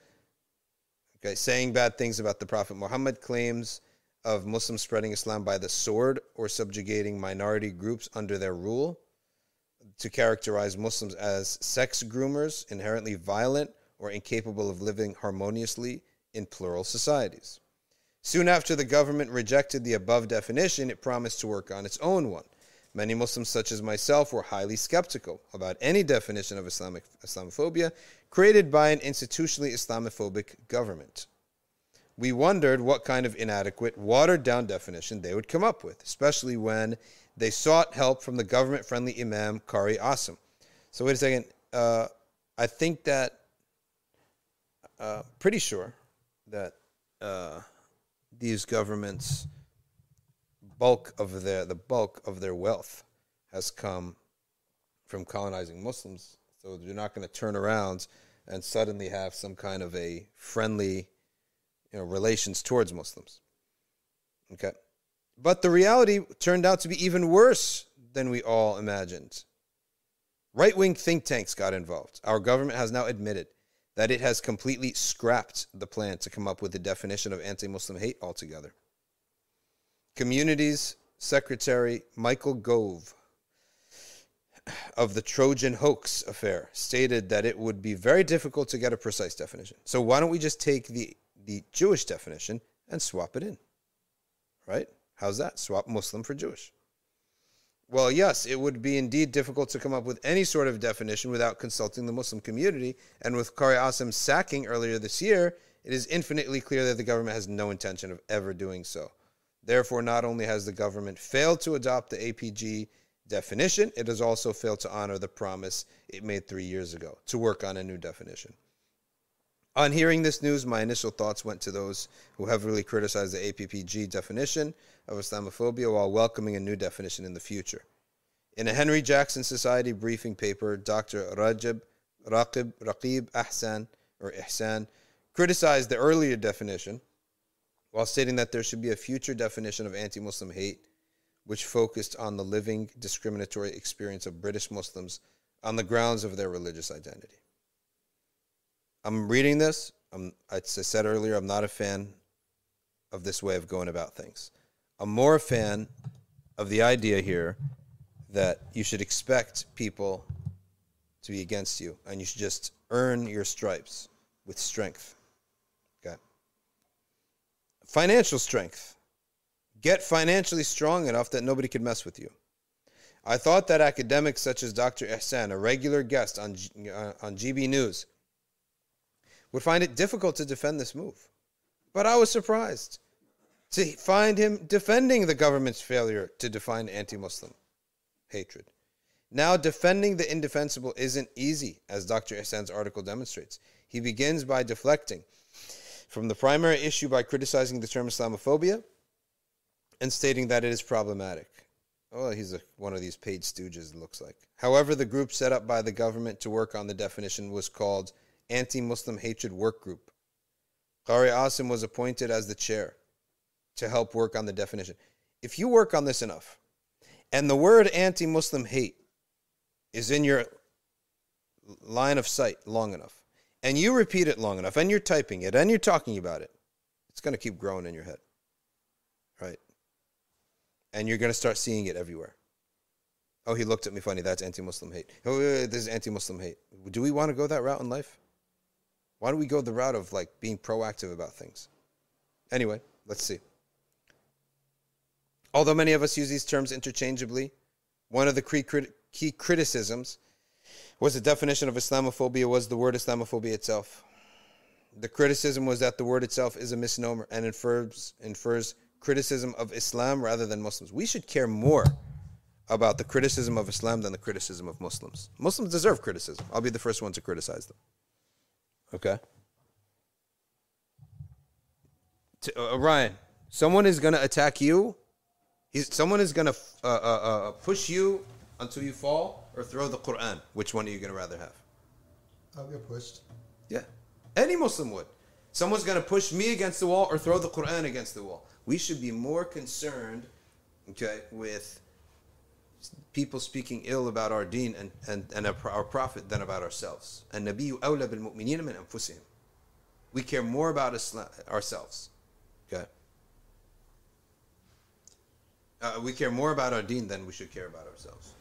Okay. Saying bad things about the Prophet Muhammad, claims of Muslims spreading Islam by the sword or subjugating minority groups under their rule to characterize Muslims as sex groomers, inherently violent, or incapable of living harmoniously in plural societies. Soon after the government rejected the above definition, it promised to work on its own one. Many Muslims, such as myself, were highly skeptical about any definition of Islamic Islamophobia created by an institutionally Islamophobic government. We wondered what kind of inadequate, watered down definition they would come up with, especially when they sought help from the government friendly Imam Qari Asim. So, wait a second. Uh, I think that, uh, pretty sure that uh, these governments, bulk of their, the bulk of their wealth has come from colonizing Muslims. So, they're not going to turn around and suddenly have some kind of a friendly you know, relations towards Muslims. Okay. But the reality turned out to be even worse than we all imagined. Right wing think tanks got involved. Our government has now admitted that it has completely scrapped the plan to come up with a definition of anti Muslim hate altogether. Communities Secretary Michael Gove of the Trojan hoax affair stated that it would be very difficult to get a precise definition. So, why don't we just take the the Jewish definition and swap it in. Right? How's that? Swap Muslim for Jewish. Well, yes, it would be indeed difficult to come up with any sort of definition without consulting the Muslim community. And with Qari Asim's sacking earlier this year, it is infinitely clear that the government has no intention of ever doing so. Therefore, not only has the government failed to adopt the APG definition, it has also failed to honor the promise it made three years ago to work on a new definition. On hearing this news, my initial thoughts went to those who heavily criticized the APPG definition of Islamophobia while welcoming a new definition in the future. In a Henry Jackson Society briefing paper, Dr. Rajab Raqib, Raqib Ahsan or Ihsan criticized the earlier definition while stating that there should be a future definition of anti Muslim hate which focused on the living discriminatory experience of British Muslims on the grounds of their religious identity. I'm reading this. I'm, I said earlier, I'm not a fan of this way of going about things. I'm more a fan of the idea here that you should expect people to be against you and you should just earn your stripes with strength. Financial strength. Get financially strong enough that nobody could mess with you. I thought that academics such as Dr. Ihsan, a regular guest on, uh, on GB News, would find it difficult to defend this move. But I was surprised to find him defending the government's failure to define anti Muslim hatred. Now, defending the indefensible isn't easy, as Dr. Ihsan's article demonstrates. He begins by deflecting from the primary issue by criticizing the term Islamophobia and stating that it is problematic. Oh, he's a, one of these paid stooges, it looks like. However, the group set up by the government to work on the definition was called Anti Muslim Hatred Work Group. Qari Asim was appointed as the chair to help work on the definition. If you work on this enough, and the word anti Muslim hate is in your line of sight long enough, and you repeat it long enough, and you're typing it, and you're talking about it, it's going to keep growing in your head. Right? And you're going to start seeing it everywhere. Oh, he looked at me funny. That's anti Muslim hate. Oh, this is anti Muslim hate. Do we want to go that route in life? Why don't we go the route of like being proactive about things? Anyway, let's see. Although many of us use these terms interchangeably, one of the key criticisms was the definition of Islamophobia was the word Islamophobia itself. The criticism was that the word itself is a misnomer and infers, infers criticism of Islam rather than Muslims. We should care more about the criticism of Islam than the criticism of Muslims. Muslims deserve criticism. I'll be the first one to criticize them. Okay? To, uh, Ryan, someone is going to attack you. He's, someone is going to uh, uh, uh, push you until you fall or throw the Quran. Which one are you going to rather have? I'll get pushed. Yeah. Any Muslim would. Someone's going to push me against the wall or throw the Quran against the wall. We should be more concerned, okay, with people speaking ill about our deen and, and, and our prophet than about ourselves. And Nabiyu awla bil mu'minina min anfusihim. We care more about Islam, ourselves. Okay? Uh, we care more about our deen than we should care about ourselves.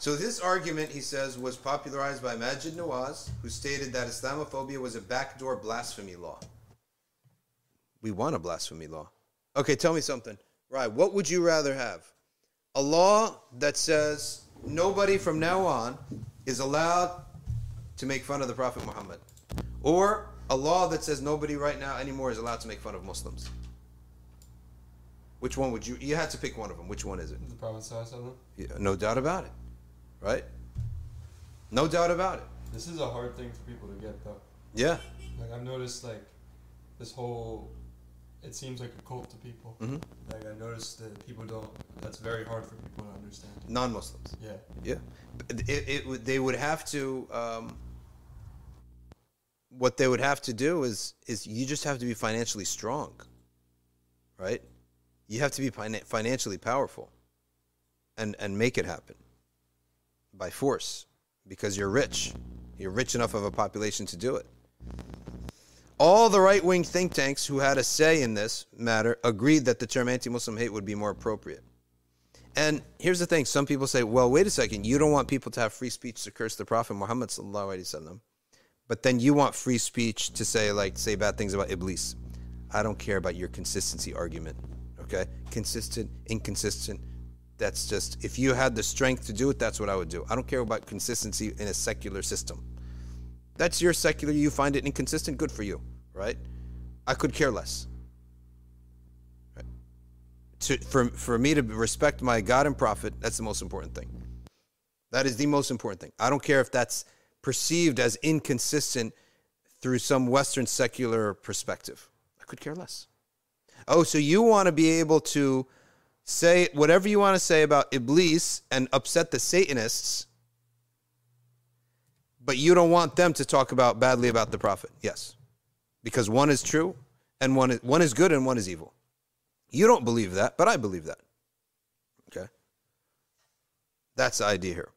So this argument, he says, was popularized by Maajid Nawaz, who stated that Islamophobia was a backdoor blasphemy law. We want a blasphemy law. Okay, tell me something. Right, what would you rather have? A law that says nobody from now on is allowed to make fun of the Prophet Muhammad. Or a law that says nobody right now anymore is allowed to make fun of Muslims. Which one would you? You had to pick one of them. Which one is it? The Prophet Sallallahu Yeah, no doubt about it. Right? No doubt about it. This is a hard thing for people to get though. Yeah. Like I've noticed like this whole it seems like a cult to people. Mhm. Like I noticed that people don't that's very hard for people to understand. Non-Muslims. Yeah. Yeah, it, it they would have to. Um, what they would have to do is is you just have to be financially strong, right? You have to be financially powerful, and and make it happen by force because you're rich. You're rich enough of a population to do it. All the right wing think tanks who had a say in this matter agreed that the term anti Muslim hate would be more appropriate. And here's the thing some people say, well, wait a second, you don't want people to have free speech to curse the Prophet Muhammad. But then you want free speech to say like say bad things about Iblis. I don't care about your consistency argument. Okay? Consistent, inconsistent. That's just if you had the strength to do it, that's what I would do. I don't care about consistency in a secular system. That's your secular, you find it inconsistent, good for you, right? I could care less. Right? To, for, for me to respect my God and prophet, that's the most important thing. That is the most important thing. I don't care if that's perceived as inconsistent through some Western secular perspective. I could care less. Oh, so you want to be able to say whatever you want to say about Iblis and upset the Satanists, but you don't want them to talk about badly about the prophet. Yes. Because one is true and one is one is good and one is evil. You don't believe that, but I believe that. Okay? That's the idea here.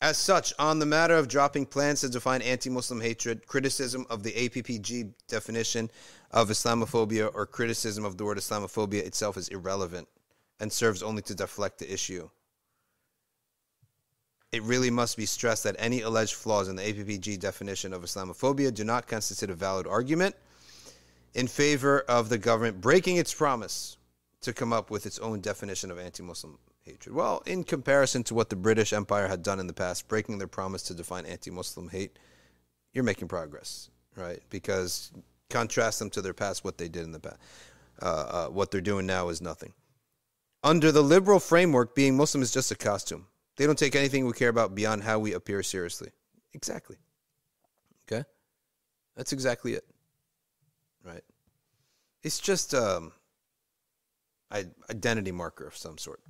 As such, on the matter of dropping plans to define anti Muslim hatred, criticism of the APPG definition of Islamophobia or criticism of the word Islamophobia itself is irrelevant and serves only to deflect the issue. It really must be stressed that any alleged flaws in the APPG definition of Islamophobia do not constitute a valid argument in favor of the government breaking its promise to come up with its own definition of anti Muslim hatred? Well, in comparison to what the British Empire had done in the past, breaking their promise to define anti Muslim hate, you're making progress, right? Because contrast them to their past, what they did in the past. Uh, uh, what they're doing now is nothing. Under the liberal framework, being Muslim is just a costume. They don't take anything we care about beyond how we appear seriously. Exactly. Okay? That's exactly it. Right? It's just um identity marker of some sort.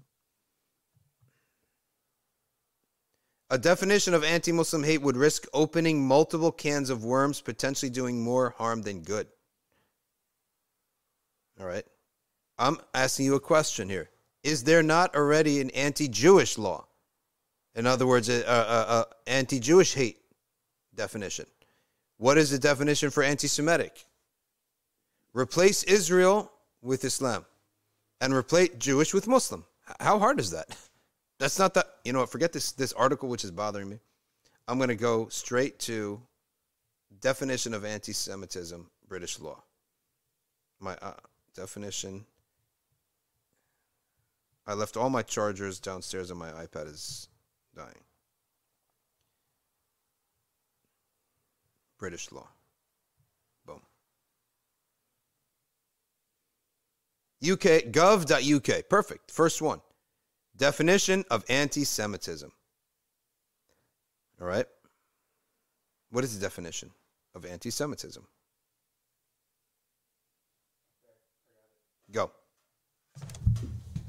A definition of anti Muslim hate would risk opening multiple cans of worms, potentially doing more harm than good. All right. I'm asking you a question here. Is there not already an anti Jewish law? In other words, an anti Jewish hate definition. What is the definition for anti Semitic? Replace Israel with Islam and replace Jewish with Muslim. How hard is that? (laughs) That's not that. You know what? Forget this this article which is bothering me. I'm going to go straight to definition of anti-Semitism, British law. My uh, definition. I left all my chargers downstairs, and my iPad is dying. British law. Boom. UK gov.uk. Perfect. First one. Definition of anti Semitism. All right. What is the definition of anti Semitism? Go.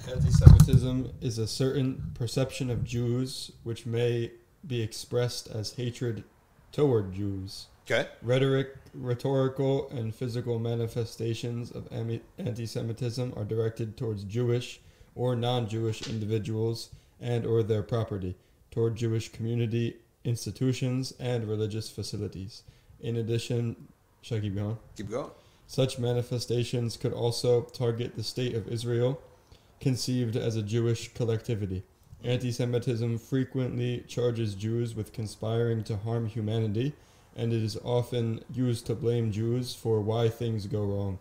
Anti Semitism is a certain perception of Jews which may be expressed as hatred toward Jews. Okay. Rhetoric, rhetorical, and physical manifestations of anti Semitism are directed towards Jewish or non-Jewish individuals and or their property toward Jewish community institutions and religious facilities. In addition, should I keep going? Keep going. Such manifestations could also target the state of Israel, conceived as a Jewish collectivity. Anti Semitism frequently charges Jews with conspiring to harm humanity, and it is often used to blame Jews for why things go wrong.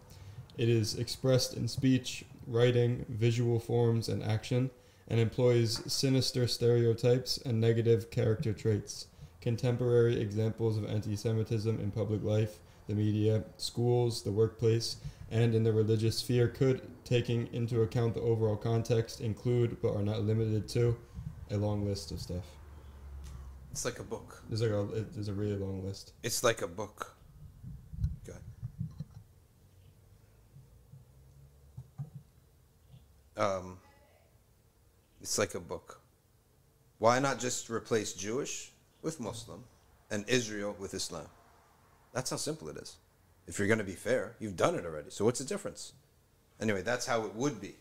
It is expressed in speech, writing, visual forms, and action, and employs sinister stereotypes and negative character traits. Contemporary examples of anti Semitism in public life, the media, schools, the workplace, and in the religious sphere could, taking into account the overall context, include but are not limited to a long list of stuff. It's like a book. There's like a there's a really long list. It's like a book. Um, it's like a book. Why not just replace Jewish with Muslim and Israel with Islam? That's how simple it is. If you're going to be fair, you've done it already. So what's the difference? Anyway, that's how it would be.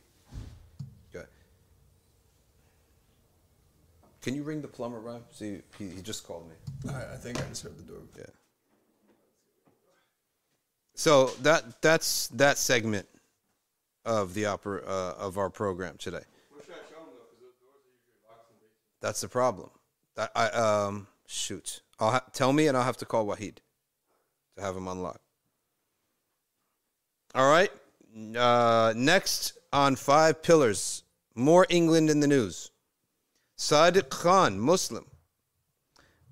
Can you ring the plumber, Rob? See, he, he just called me. I, I think I just heard the door. Yeah. So that that's that segment of the opera uh, of our program today. That's the problem. I, I um shoot. I'll ha- tell me, and I'll have to call Wahid to have him unlock. All right. Uh, next on five pillars, more England in the news. Sadiq Khan, Muslim,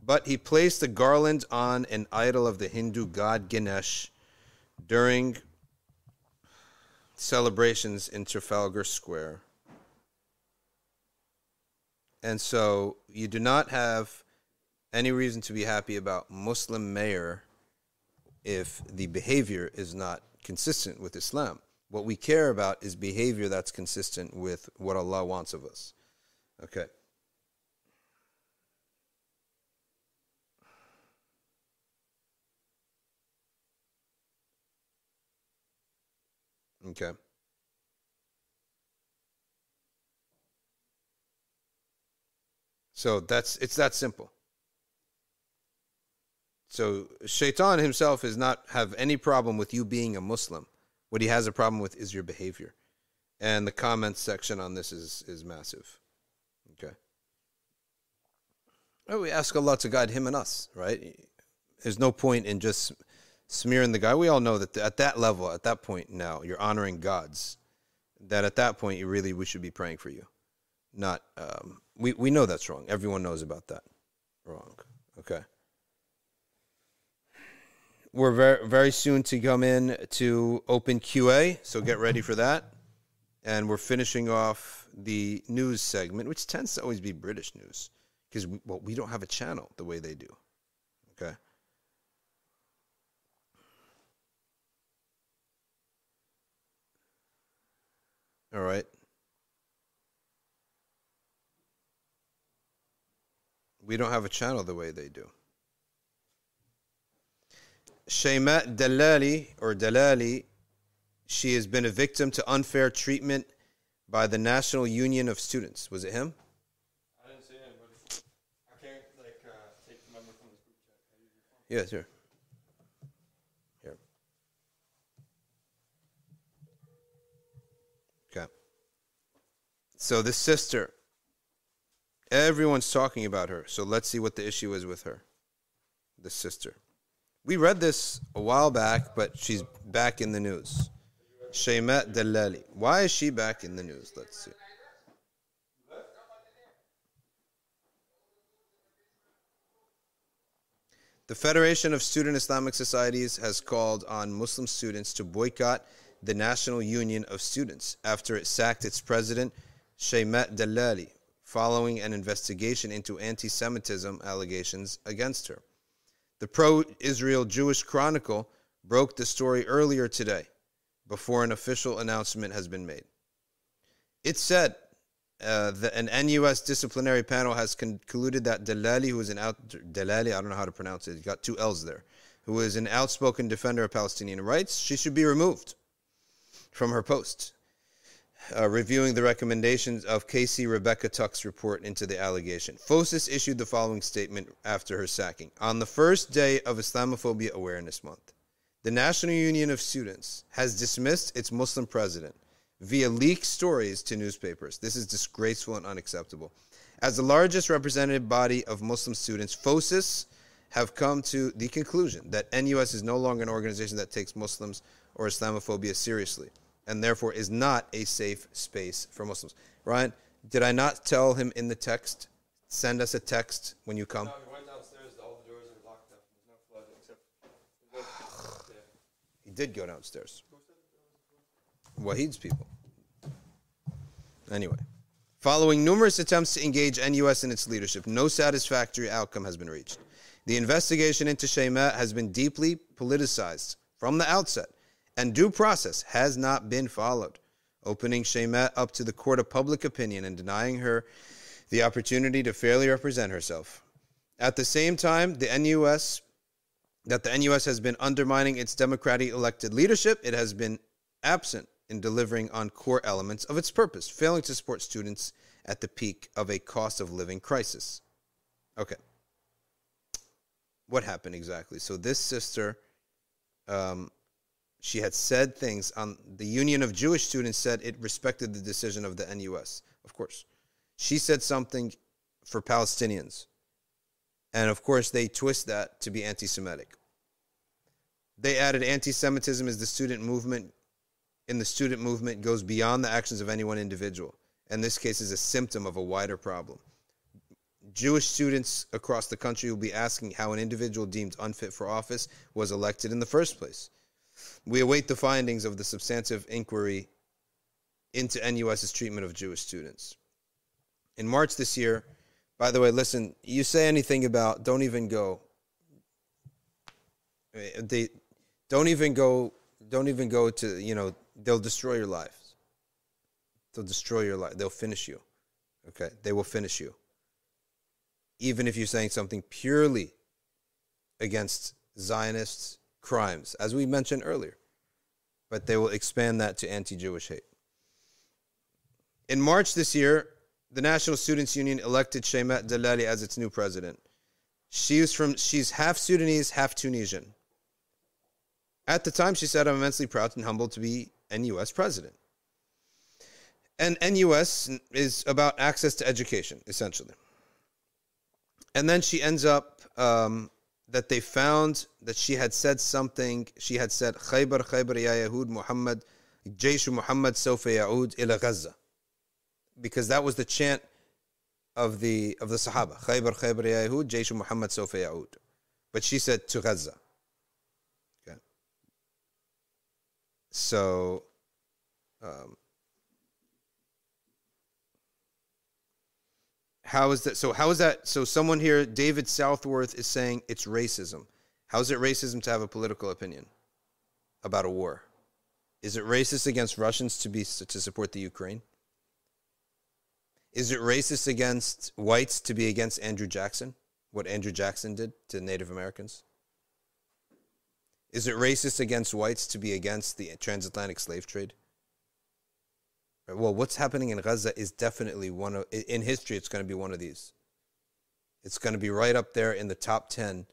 but he placed a garland on an idol of the Hindu god Ganesh during celebrations in Trafalgar Square. And so you do not have any reason to be happy about Muslim mayor if the behavior is not consistent with Islam. What we care about is behavior that's consistent with what Allah wants of us. Okay. Okay. So that's it's that simple. So Shaitan himself does not have any problem with you being a Muslim. What he has a problem with is your behavior. And the comments section on this is is massive. Okay. We ask Allah to guide him and us, right? There's no point in just smearing the guy. We all know that at that level, at that point now, you're honoring gods. That at that point, you really we should be praying for you. Not um, we we know that's wrong. Everyone knows about that. Wrong. Okay. We're very very soon to come in to open QA, so get ready for that. And we're finishing off the news segment, which tends to always be British news, because we, well, we don't have a channel the way they do. Okay. All right. We don't have a channel the way they do. Shaymat Dallali or Dallali, she has been a victim to unfair treatment by the National Union of Students. Was it him? I didn't see anybody. I can't like uh, take the number from this group chat. Yes, sir. Here. Okay. So this sister, everyone's talking about her. So let's see what the issue is with her. The sister. We read this a while back, but she's back in the news. Shaymat Dallali. Why is she back in the news? Let's see. The Federation of Student Islamic Societies has called on Muslim students to boycott the National Union of Students after it sacked its president, Shaymat Dallali, following an investigation into anti Semitism allegations against her. The pro Israel Jewish Chronicle broke the story earlier today before an official announcement has been made. It said uh, that an NUS disciplinary panel has concluded that Dallali, who is an out Dallali, I don't know how to pronounce it, got two L's there, who is an outspoken defender of Palestinian rights, she should be removed from her post. Uh, reviewing the recommendations of KC Rebecca Tuck's report into the allegation. FOSIS issued the following statement after her sacking. On the first day of Islamophobia Awareness Month, the National Union of Students has dismissed its Muslim president via leaked stories to newspapers. This is disgraceful and unacceptable. As the largest representative body of Muslim students, FOSIS have come to the conclusion that NUS is no longer an organization that takes Muslims or Islamophobia seriously and therefore is not a safe space for Muslims. Ryan, did I not tell him in the text, send us a text when you come? No, he went downstairs. All the doors are locked up. There's no flood except. yeah. He did go downstairs. Wahid's people. Anyway, following numerous attempts to engage NUS in its leadership, no satisfactory outcome has been reached. The investigation into Shayma has been deeply politicized from the outset, and due process has not been followed, opening Shayma up to the court of public opinion and denying her the opportunity to fairly represent herself. At the same time, the NUS that the NUS has been undermining its democratic elected leadership, it has been absent in delivering on core elements of its purpose, failing to support students at the peak of a cost of living crisis. Okay. What happened exactly? So, this sister, um, she had said things on the Union of Jewish Students said it respected the decision of the NUS, of course. She said something for Palestinians And of course, they twist that to be anti Semitic. They added anti Semitism is the student movement, in the student movement, goes beyond the actions of any one individual. And this case is a symptom of a wider problem. Jewish students across the country will be asking how an individual deemed unfit for office was elected in the first place. We await the findings of the substantive inquiry into NUS's treatment of Jewish students. In March this year, by the way, listen, you say anything about don't even go. Eh, they don't even go don't even go to, you know, they'll destroy your lives. They'll destroy your life. They'll finish you. Okay? They will finish you. Even if you're saying something purely against Zionists' crimes, as we mentioned earlier. But they will expand that to anti Jewish hate. In March this year, the National Students Union elected Shaimat Dallali as its new president. She's from she's half Sudanese, half Tunisian. At the time, she said, "I'm immensely proud and humbled to be NUS president." And NUS is about access to education, essentially. And then she ends up um, that they found that she had said something. She had said, "Khaybar, Khaybar, ya Yahud, Muhammad, Jaysh Muhammad, Sofa Yaud ila Gaza." because that was the chant of the of the Sahaba. Khaybar Khaybar Yahud, Jaysh Muhammad Sofa Yaud. But she said to Gaza. Okay. So um, how is that so how is that so someone here, David Southworth, is saying it's racism. How is it racism to have a political opinion about a war? Is it racist against Russians to be to support the Ukraine? Is it racist against whites to be against Andrew Jackson? What Andrew Jackson did to Native Americans? Is it racist against whites to be against the transatlantic slave trade? Well, what's happening in Gaza is definitely one of, in history, it's going to be one of these. It's going to be right up there in the top 10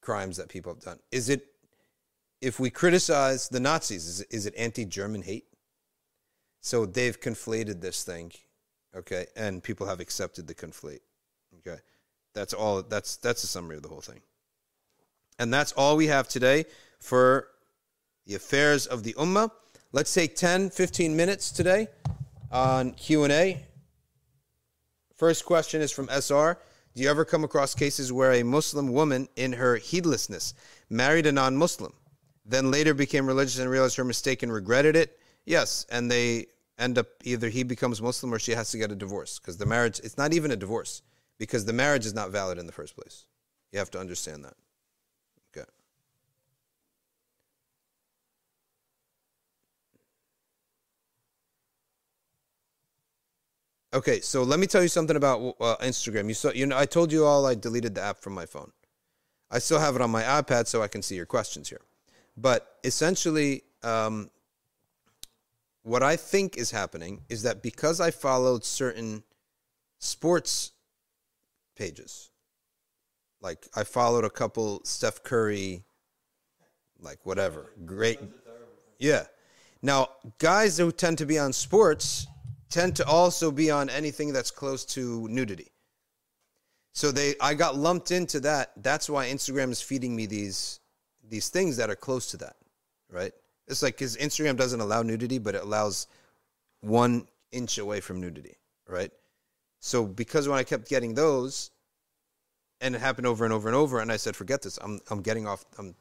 crimes that people have done. Is it, if we criticize the Nazis, is, is it anti German hate? So they've conflated this thing Okay, and people have accepted the conflate. Okay, that's all. That's that's a summary of the whole thing. And that's all we have today for the affairs of the ummah. Let's take 10, 15 minutes today on Q&A. First question is from SR. Do you ever come across cases where a Muslim woman in her heedlessness married a non-Muslim, then later became religious and realized her mistake and regretted it? Yes, and they end up either he becomes Muslim or she has to get a divorce because the marriage it's not even a divorce because the marriage is not valid in the first place. You have to understand that. Okay, so let me tell you something about uh, Instagram. You saw, you know, I told you all I deleted the app from my phone. I still have it on my iPad so I can see your questions here. But essentially, um, what I think is happening is that because I followed certain sports pages, like I followed a couple Steph Curry, like whatever, great, yeah. Now, guys who tend to be on sports tend to also be on anything that's close to nudity. So they, I got lumped into that. That's why Instagram is feeding me these these things that are close to that, right? It's like because Instagram doesn't allow nudity, but it allows one inch away from nudity, right? So because when I kept getting those, and it happened over and over and over, and I said, "Forget this. I'm I'm getting off. I'm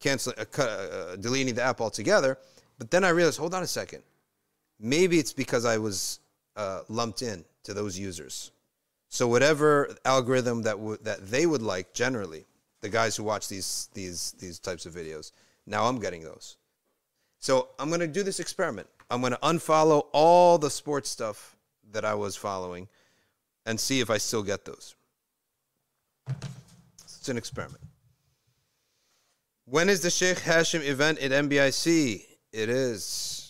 canceling, uh, uh, deleting the app altogether." But then I realized, hold on a second. Maybe it's because I was uh, lumped in to those users. So whatever algorithm that w- that they would like, generally, the guys who watch these these these types of videos, now I'm getting those. So I'm going to do this experiment. I'm going to unfollow all the sports stuff that I was following and see if I still get those. It's an experiment. When is the Sheikh Hashim event at NBIC? It is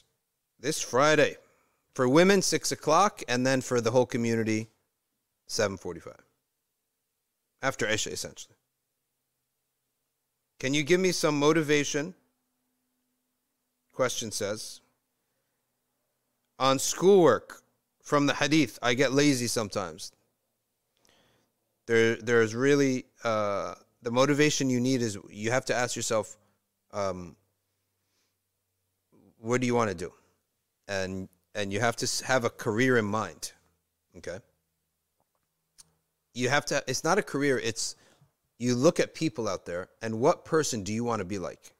this Friday. For women, 6 o'clock, and then for the whole community, 7.45. After Isha, essentially. Can you give me some motivation question says on schoolwork from the hadith i get lazy sometimes There, there's really uh, the motivation you need is you have to ask yourself, um, what do you want to do, and and you have to have a career in mind. Okay. You have to. It's not a career. It's you look at people out there, and what person do you want to be like?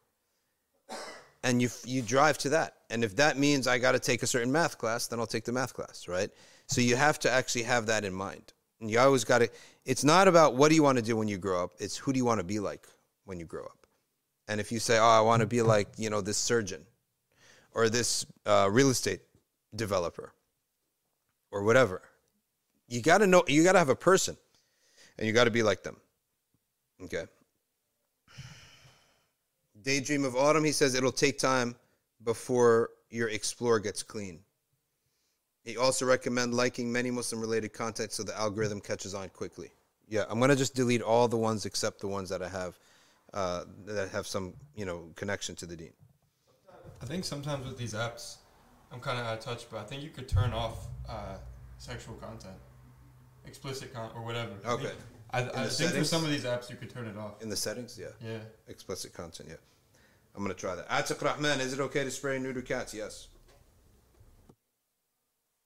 and you you drive to that. And if that means I got to take a certain math class, then I'll take the math class, right? So you have to actually have that in mind. And you always got to. It's not about what do you want to do when you grow up. It's who do you want to be like when you grow up. And if you say, "Oh, I want to be like you know this surgeon, or this uh, real estate developer, or whatever," you got to know. You got to have a person, and you got to be like them. Okay. Daydream of Autumn, he says it'll take time before your Explorer gets clean. He also recommend liking many Muslim related content so the algorithm catches on quickly. Yeah, I'm gonna just delete all the ones except the ones that I have uh, that have some you know connection to the Deen. I think sometimes with these apps, I'm kind of out of touch, but I think you could turn off uh, sexual content, explicit content, or whatever. I Okay. I, I the think for some of these apps you could turn it off. In the settings, yeah, Yeah. explicit content, yeah. I'm gonna try that. Atiq Rahman, is it okay to spay and neuter cats? Yes.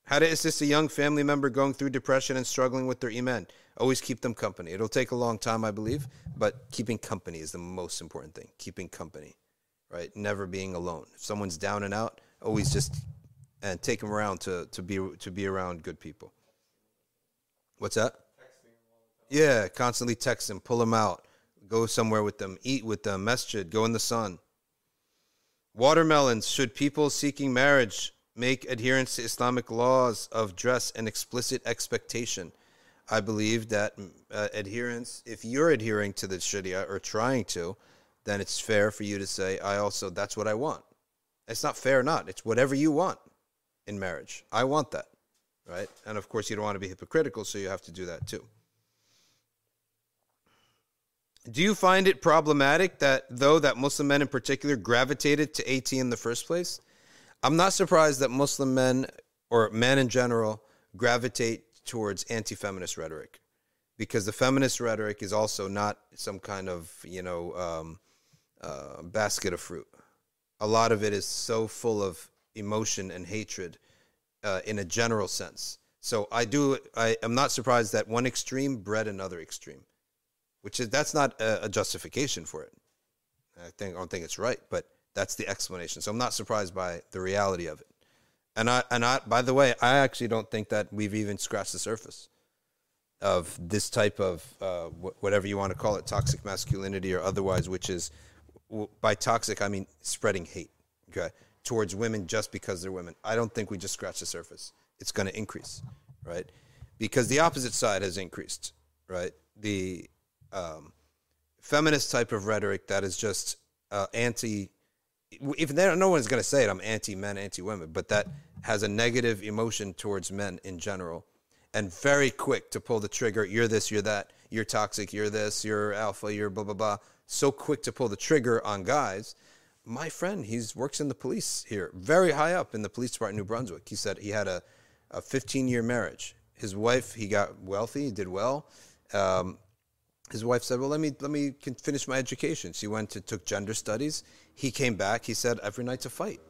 How to assist a young family member going through depression and struggling with their iman. Always keep them company. It'll take a long time, I believe, but keeping company is the most important thing. Keeping company, right? Never being alone. If someone's down and out, always just and take them around to to be to be around good people. What's that? Yeah, constantly text them, pull them out, go somewhere with them, eat with them, masjid, go in the sun. Watermelons. Should people seeking marriage make adherence to Islamic laws of dress an explicit expectation? I believe that uh, adherence, if you're adhering to the Sharia or trying to, then it's fair for you to say, I also, that's what I want. It's not fair or not. It's whatever you want in marriage. I want that, right? And of course, you don't want to be hypocritical, so you have to do that too. Do you find it problematic that though that Muslim men in particular gravitated to AT in the first place? I'm not surprised that Muslim men or men in general gravitate towards anti-feminist rhetoric because the feminist rhetoric is also not some kind of you know um, uh, basket of fruit. A lot of it is so full of emotion and hatred uh, in a general sense. So I do. I am not surprised that one extreme bred another extreme which is that's not a, a justification for it. I think I don't think it's right, but that's the explanation. So I'm not surprised by the reality of it. And I and I by the way, I actually don't think that we've even scratched the surface of this type of uh, wh- whatever you want to call it, toxic masculinity or otherwise, which is by toxic I mean spreading hate, okay, towards women just because they're women. I don't think we just scratched the surface. It's going to increase, right? Because the opposite side has increased, right? The um, feminist type of rhetoric that is just uh, anti. If no one's going to say it, I'm anti men, anti women, but that has a negative emotion towards men in general, and very quick to pull the trigger. You're this, you're that, you're toxic, you're this, you're alpha, you're blah blah blah. So quick to pull the trigger on guys. My friend, he's works in the police here, very high up in the police department in New Brunswick. He said he had a, a 15 year marriage. His wife, he got wealthy, he did well. Um, his wife said, "Well, let me let me finish my education." She went to took gender studies. He came back. He said, "Every night's a fight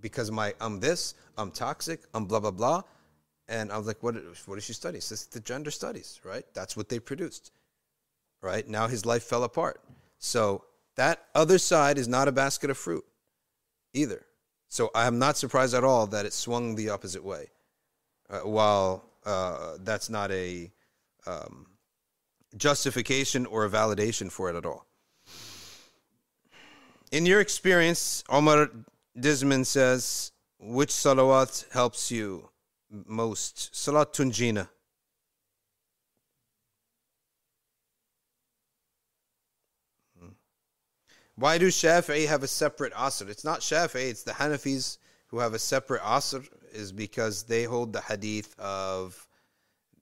because my I'm this, I'm toxic, I'm blah blah blah." And I was like, "What? What does she study?" She says, "The gender studies, right? That's what they produced." Right now, his life fell apart. So that other side is not a basket of fruit, either. So I am not surprised at all that it swung the opposite way. Uh, while uh, that's not a um, justification or a validation for it at all. In your experience, Omar Disman says, which salawat helps you most? Salat Tunjina. Why do Shafi'i have a separate asr? It's not Shafi'i, it's the Hanafis who have a separate asr, is because they hold the hadith of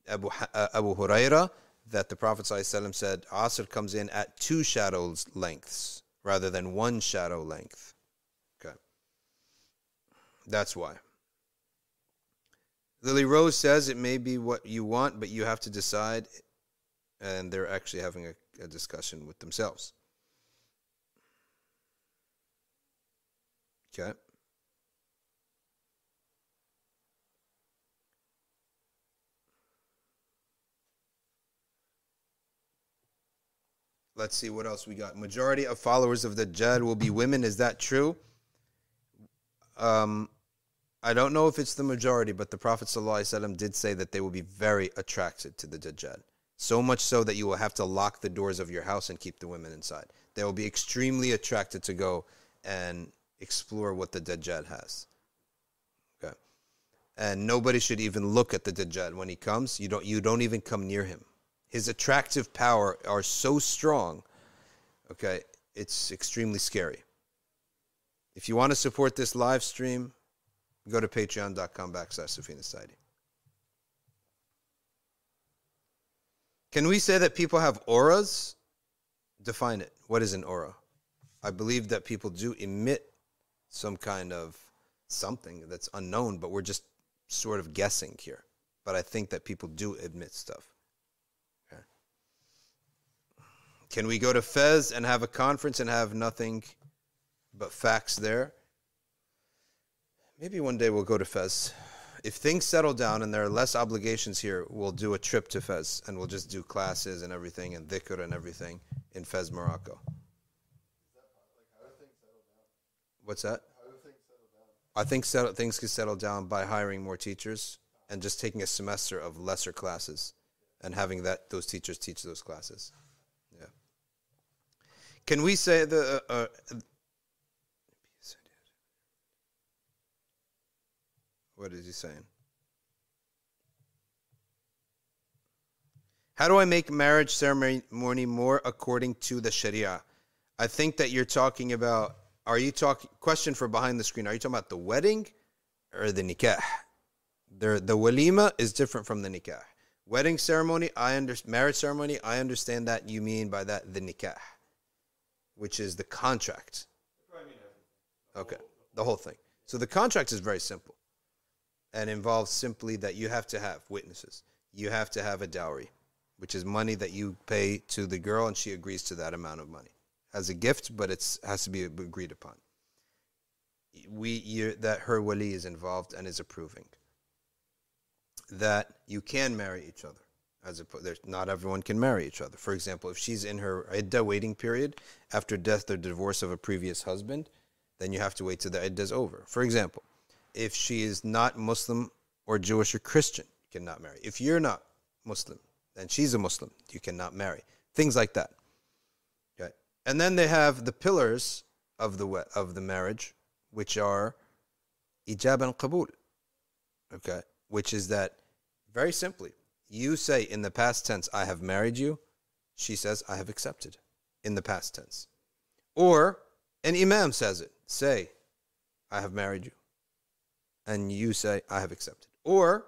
Abu, uh, Abu Huraira that the Prophet ﷺ said Asr comes in at two shadows lengths rather than one shadow length. Okay. That's why. Lily Rose says it may be what you want, but you have to decide and they're actually having a, a discussion with themselves. Okay. Let's see what else we got. Majority of followers of the Dajjal will be women. Is that true? Um, I don't know if it's the majority, but the Prophet ﷺ did say that they will be very attracted to the Dajjal. So much so that you will have to lock the doors of your house and keep the women inside. They will be extremely attracted to go and explore what the Dajjal has. Okay. And nobody should even look at the Dajjal when he comes. You don't you don't even come near him. His attractive power are so strong. Okay, it's extremely scary. If you want to support this live stream, go to patreon.com backslash Safina Society. Can we say that people have auras? Define it. What is an aura? I believe that people do emit some kind of something that's unknown, but we're just sort of guessing here. But I think that people do admit stuff. Okay. Can we go to Fez and have a conference and have nothing but facts there? Maybe one day we'll go to Fez if things settle down and there are less obligations here, we'll do a trip to Fez and we'll just do classes and everything and dhikr and everything in Fez, Morocco. What's that? I think settle, things can settle down by hiring more teachers and just taking a semester of lesser classes and having that those teachers teach those classes. Yeah. Can we say the uh, uh, What is he saying? How do I make marriage ceremony more according to the Sharia? I think that you're talking about. Are you talking? Question for behind the screen. Are you talking about the wedding or the nikah? The the walima is different from the nikah. Wedding ceremony, I understand. Marriage ceremony, I understand that you mean by that the nikah, which is the contract. Okay, the whole thing. So the contract is very simple and involves simply that you have to have witnesses. You have to have a dowry, which is money that you pay to the girl, and she agrees to that amount of money as a gift, but it has to be agreed upon. We that her wali is involved and is approving that you can marry each other. As a, not everyone can marry each other. For example, if she's in her iddah waiting period after death or divorce of a previous husband, then you have to wait till the iddah is over. For example, if she is not Muslim or Jewish or Christian, you cannot marry. If you're not Muslim, then she's a Muslim, you cannot marry. Things like that. And then they have the pillars of the of the marriage, which are ijab and qabul. Okay, which is that very simply, you say in the past tense, "I have married you." She says, "I have accepted," in the past tense. Or an imam says it. Say, "I have married you." and you say, I have accepted. Or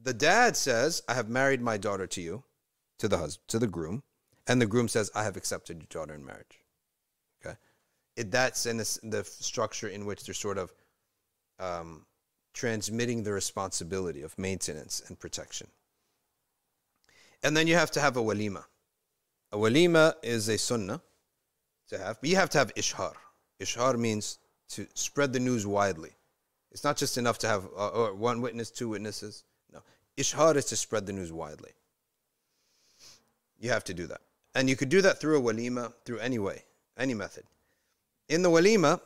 the dad says, I have married my daughter to you, to the husband, to the groom, and the groom says, I have accepted your daughter in marriage. Okay, it, that's in the, structure in which they're sort of um, transmitting the responsibility of maintenance and protection. And then you have to have a walima. A walima is a sunnah to have, but you have to have ishhar. Ishhar means to spread the news widely. It's not just enough to have uh, one witness, two witnesses. No. Ishhar is to spread the news widely. You have to do that. And you could do that through a walima, through any way, any method. In the walima,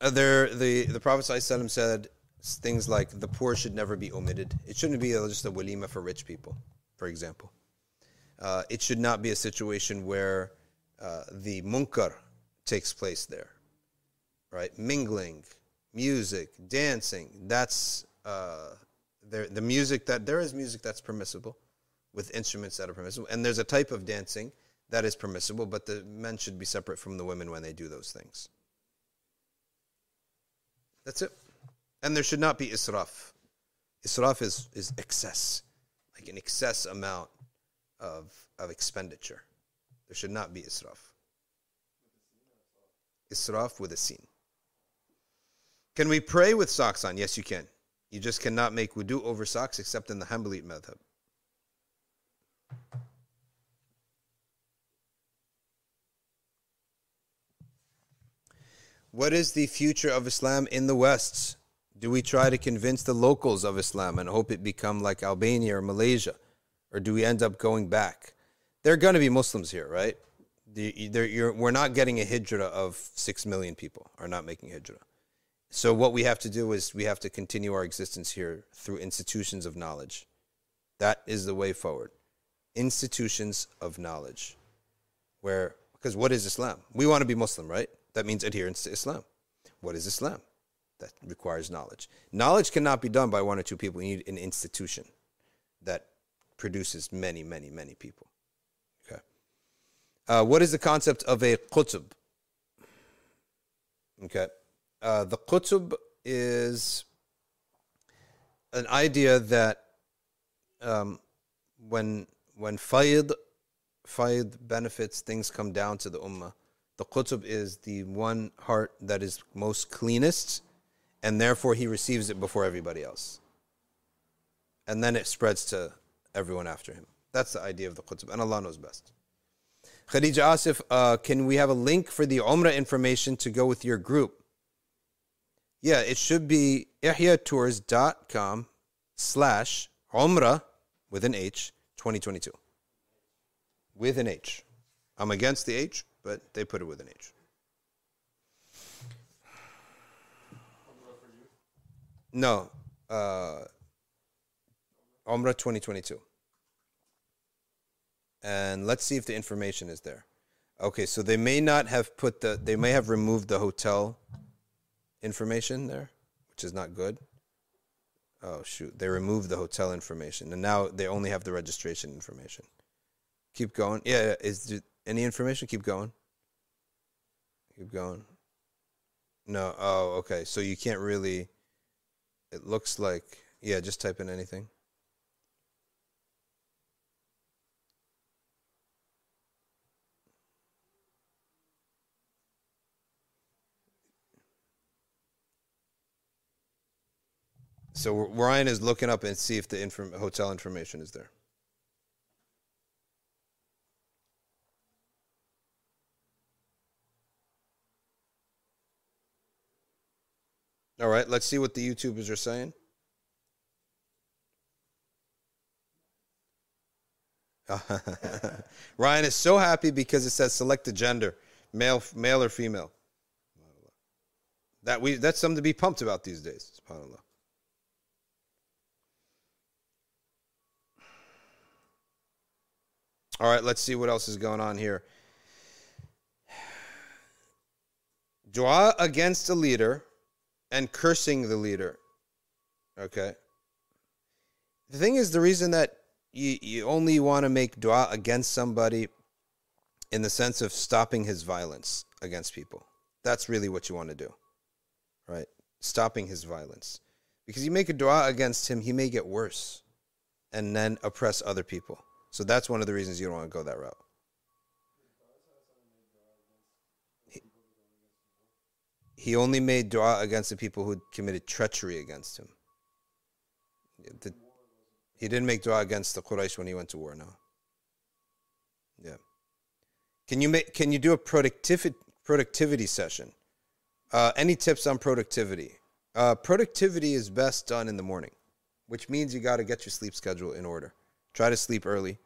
uh, there, the, the Prophet ﷺ said things like the poor should never be omitted. It shouldn't be just a walima for rich people, for example. Uh, it should not be a situation where uh, the munkar takes place there, right? Mingling, music, dancing. That's uh. The music that there is music that's permissible, with instruments that are permissible, and there's a type of dancing that is permissible, but the men should be separate from the women when they do those things. That's it. And there should not be israf. Israf is, is excess, like an excess amount of, of expenditure. There should not be israf. Israf with a sin. Can we pray with socks on? Yes, you can. You just cannot make wudu over socks except in the Hanbalite madhab. What is the future of Islam in the West? Do we try to convince the locals of Islam and hope it become like Albania or Malaysia? Or do we end up going back? There are going to be Muslims here, right? We're not getting a hijrah of six million people are not making hijrah. So what we have to do is we have to continue our existence here through institutions of knowledge. That is the way forward. Institutions of knowledge. Where because what is Islam? We want to be Muslim, right? That means adherence to Islam. What is Islam? That requires knowledge. Knowledge cannot be done by one or two people. You need an institution that produces many, many, many people. Okay. Uh, what is the concept of a qutb? Okay. Uh, the qutb is an idea that um, when when fayd fayd benefits, things come down to the ummah. The qutb is the one heart that is most cleanest, and therefore he receives it before everybody else. And then it spreads to everyone after him. That's the idea of the qutb, and Allah knows best. Khadija Asif, uh, can we have a link for the Umrah information to go with your group? Yeah, it should be ihyatours.com slash Umrah with an H 2022. With an H. I'm against the H, but they put it with an H. No, uh, Umrah 2022. And let's see if the information is there. Okay, so they may not have put the, they may have removed the hotel information there, which is not good. Oh, shoot. They removed the hotel information, and now they only have the registration information. Keep going. Yeah, is there any information? Keep going. Keep going. No. Oh, okay. So you can't really. It looks like yeah. Just type in anything. So Ryan is looking up and see if the inform- hotel information is there. All right, let's see what the YouTubers are saying. (laughs) Ryan is so happy because it says select the gender, male, male or female. That we that's something to be pumped about these days. SubhanAllah. All right, let's see what else is going on here. Dua against a leader and cursing the leader. Okay. The thing is, the reason that you, you only want to make dua against somebody in the sense of stopping his violence against people. That's really what you want to do. Right? Stopping his violence. Because you make a dua against him, he may get worse and then oppress other people. So that's one of the reasons you don't want to go that route. He, only made dua against the people who committed treachery against him. The- he didn't make dua against the Quraysh when he went to war. No. Yeah. Can you make? Can you do a productivity productivity session? Uh, any tips on productivity? Uh, productivity is best done in the morning, which means you got to get your sleep schedule in order. Try to sleep early.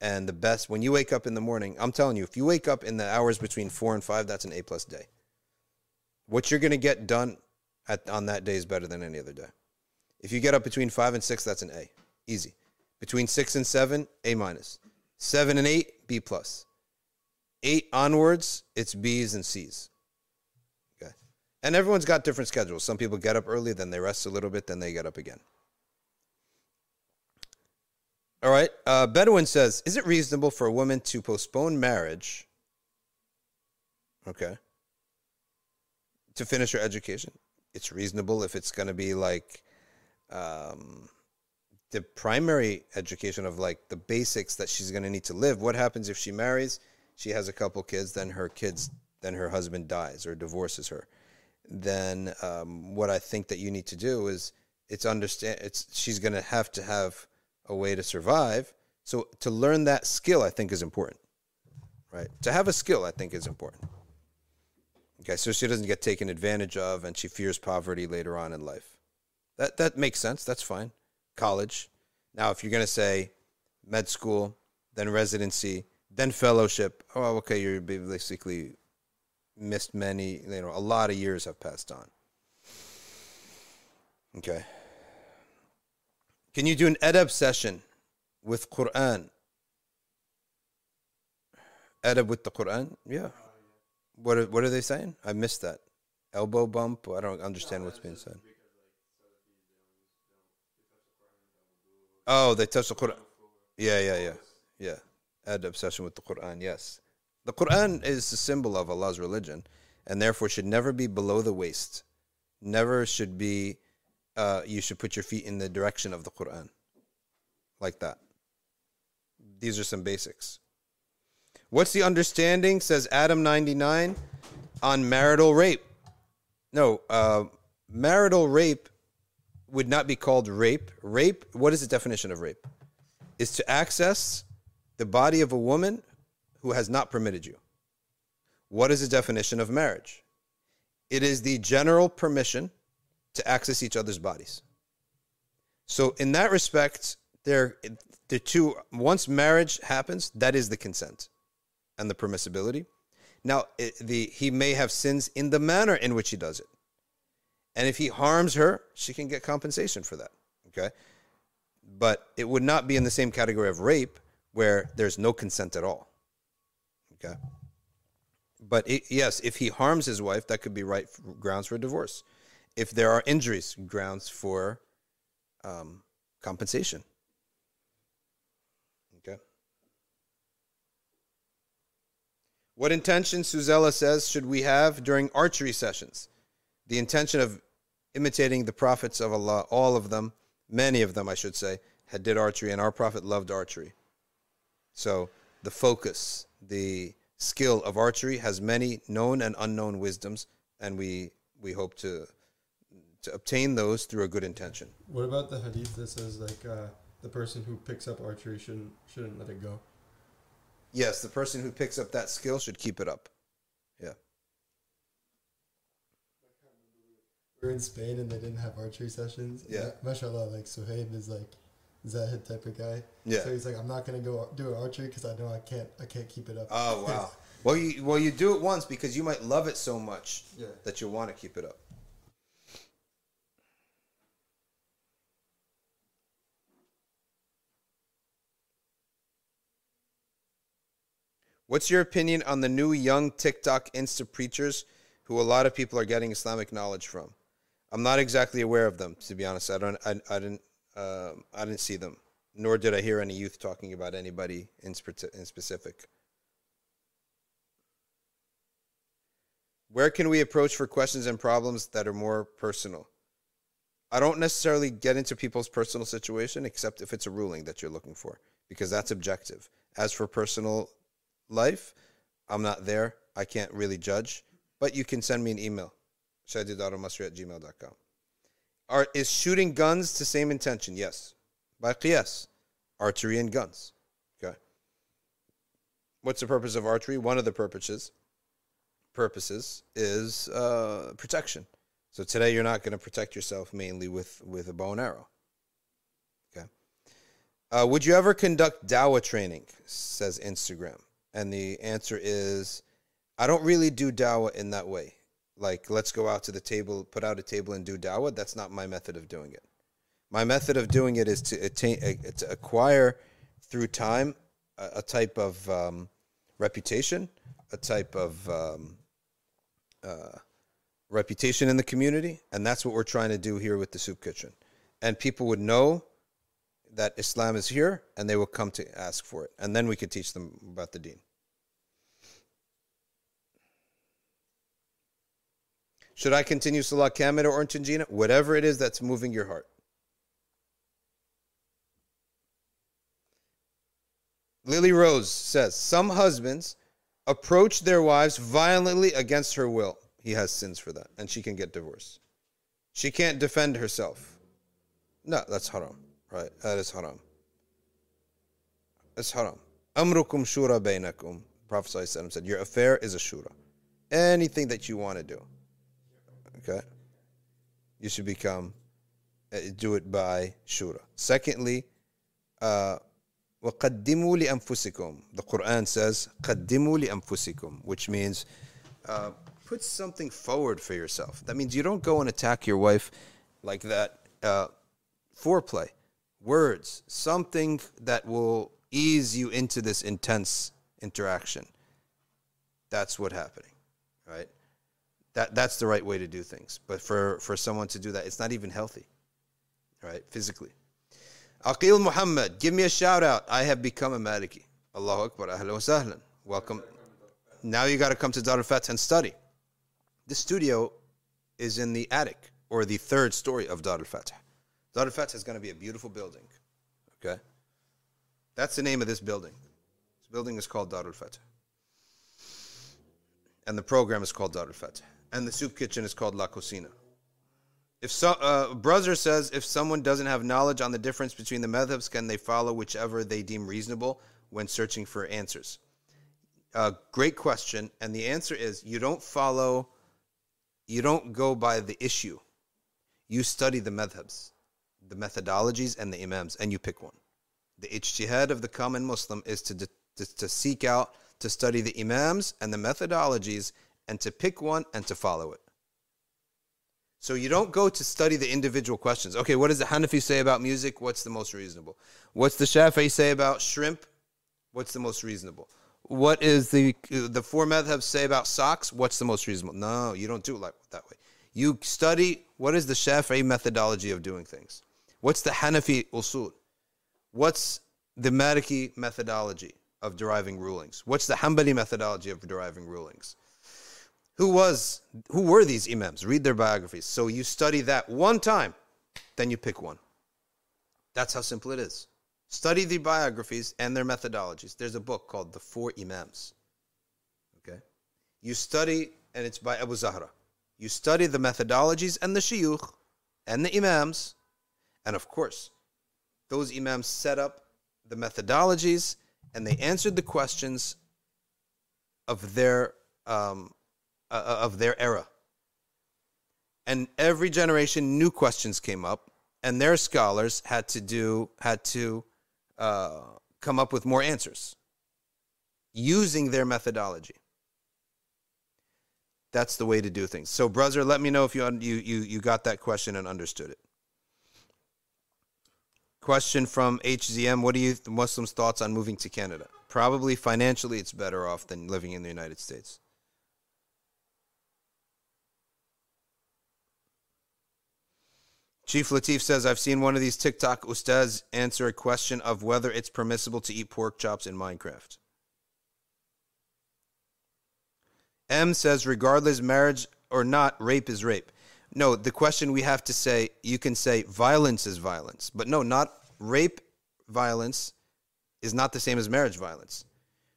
And the best when you wake up in the morning, I'm telling you, if you wake up in the hours between four and five, that's an A plus day. What you're gonna get done at, on that day is better than any other day. If you get up between five and six, that's an A, easy. Between six and seven, A minus. Seven and eight, B plus. Eight onwards, it's B's and C's. Okay, and everyone's got different schedules. Some people get up early, then they rest a little bit, then they get up again. All right. Uh, Bedouin says, "Is it reasonable for a woman to postpone marriage? Okay. To finish her education, it's reasonable if it's going to be like um, the primary education of like the basics that she's going to need to live. What happens if she marries? She has a couple kids, then her kids, then her husband dies or divorces her. Then um, what I think that you need to do is it's understand. It's she's going to have to have a way to survive. So to learn that skill, I think is important, right? To have a skill, I think is important. Okay, so she doesn't get taken advantage of, and she fears poverty later on in life. That that makes sense. That's fine. College. Now, if you're going to say med school, then residency, then fellowship, oh, okay, you're basically missed many. You know, a lot of years have passed on. Okay. Can you do an adab session with Quran? Adab with the Quran? Yeah. What are, what are they saying? I missed that. Elbow bump? I don't understand what's being said. Oh, they touch the Quran. Yeah, yeah, yeah. Yeah. Had session with the Quran, yes. The Quran is the symbol of Allah's religion and therefore should never be below the waist. Never should be, uh, you should put your feet in the direction of the Quran. Like that. These are some basics. What's the understanding, says Adam99, on marital rape? No, uh, marital rape would not be called rape. Rape, what is the definition of rape? Is to access the body of a woman who has not permitted you. What is the definition of marriage? It is the general permission to access each other's bodies. So, in that respect, there, the two, once marriage happens, that is the consent and the permissibility. Now, it, the, he may have sins in the manner in which he does it. And if he harms her, she can get compensation for that. Okay. But it would not be in the same category of rape where there's no consent at all. Okay. But it, yes, if he harms his wife, that could be right grounds for a divorce. If there are injuries, grounds for um, compensation. Okay. What intention, Suzella says, should we have during archery sessions? The intention of imitating the prophets of Allah, all of them, many of them, I should say, had did archery, and our prophet loved archery. So the focus, the skill of archery has many known and unknown wisdoms, and we we hope to to obtain those through a good intention. What about the hadith that says like uh, the person who picks up archery shouldn't shouldn't let it go? Yes, the person who picks up that skill should keep it up. Yeah. We're in Spain and they didn't have archery sessions. Yeah. Mashallah, like Suhaib is like Zahid type of guy. Yeah. So he's like, I'm not gonna go do an archery because I know I can't I can't keep it up. Oh wow. (laughs) well, you well you do it once because you might love it so much Yeah. that you'll want to keep it up. What's your opinion on the new young TikTok Insta preachers who a lot of people are getting Islamic knowledge from? I'm not exactly aware of them, to be honest. I don't. I, I didn't. Uh, I didn't see them, nor did I hear any youth talking about anybody in, in specific. Where can we approach for questions and problems that are more personal? I don't necessarily get into people's personal situation except if it's a ruling that you're looking for, because that's objective. As for personal life, I'm not there. I can't really judge, but you can send me an email, shadidarumasri at gmail.com. Are, is shooting guns the same intention? Yes. By qiyas, archery and guns. Okay. What's the purpose of archery? One of the purposes purposes is uh, protection. So today you're not going to protect yourself mainly with, with a bow and arrow. Okay. Uh, would you ever conduct dawah training? Says Instagram. And the answer is I don't really do dawah in that way. Like, let's go out to the table, put out a table and do dawah. That's not my method of doing it. My method of doing it is to, attain, uh, to acquire through time a, a type of um, reputation, a type of um, uh, reputation in the community, and that's what we're trying to do here with the soup kitchen. And people would know that Islam is here, and they will come to ask for it, and then we could teach them about the Deen. Should I continue Salah or Tanjina? Whatever it is that's moving your heart. Lily Rose says some husbands approach their wives violently against her will. He has sins for that, and she can get divorced. She can't defend herself. No, that's haram. Right? That is haram. It's haram. Amrukum shura bainakum. Prophet said, Your affair is a shura. Anything that you want to do. Okay? You should become, uh, do it by shura. Secondly, uh, وَقَدِّمُوا لِأَنفُسِكُمْ The Quran says, قَدِّمُوا لِأَنفُسِكُمْ Which means, uh, put something forward for yourself. That means you don't go and attack your wife like that. Uh, foreplay, words, something that will ease you into this intense interaction. That's what happening, right? That that's the right way to do things. But for for someone to do that, it's not even healthy, right? Physically. Aqil Muhammad, give me a shout out. I have become a Maliki. Allahu Akbar. Ahlan wa sahlan. Welcome. Now you got to come to Dar al and study. The studio is in the attic or the third story of Dar al Fatah. Dar al Fatah is going to be a beautiful building. Okay? That's the name of this building. This building is called Dar al Fatah. And the program is called Dar al Fatah. And the soup kitchen is called La Cocina. If so, uh, brother says if someone doesn't have knowledge on the difference between the madhabs, can they follow whichever they deem reasonable when searching for answers? Uh, great question, and the answer is you don't follow, you don't go by the issue. You study the madhabs, the methodologies, and the imams, and you pick one. The ijtihad of the common Muslim is to, to, to seek out, to study the imams and the methodologies, and to pick one and to follow it. So you don't go to study the individual questions. Okay, what does the Hanafi say about music? What's the most reasonable? What's the Shafi'i say about shrimp? What's the most reasonable? What is the the four madhabs say about socks? What's the most reasonable? No, you don't do it like that way. You study what is the Shafi'i methodology of doing things. What's the Hanafi usul? What's the Maliki methodology of deriving rulings? What's the Hanbali methodology of deriving rulings? Who was who were these imams? Read their biographies. So you study that one time, then you pick one. That's how simple it is. Study the biographies and their methodologies. There's a book called The Four Imams. Okay? You study, and it's by Abu Zahra. You study the methodologies and the shiyukh and the imams. And of course, those imams set up the methodologies and they answered the questions of their um, uh, uh, of their era. And every generation, new questions came up, and their scholars had to do had to uh, come up with more answers using their methodology. That's the way to do things. So, brother, let me know if you you you, you got that question and understood it. Question from HZM: What are you Muslims' thoughts on moving to Canada? Probably financially, it's better off than living in the United States. Chief Latif says, I've seen one of these TikTok ustads answer a question of whether it's permissible to eat pork chops in Minecraft. M says, regardless marriage or not, rape is rape. No, the question we have to say, you can say violence is violence. But no, not rape violence is not the same as marriage violence.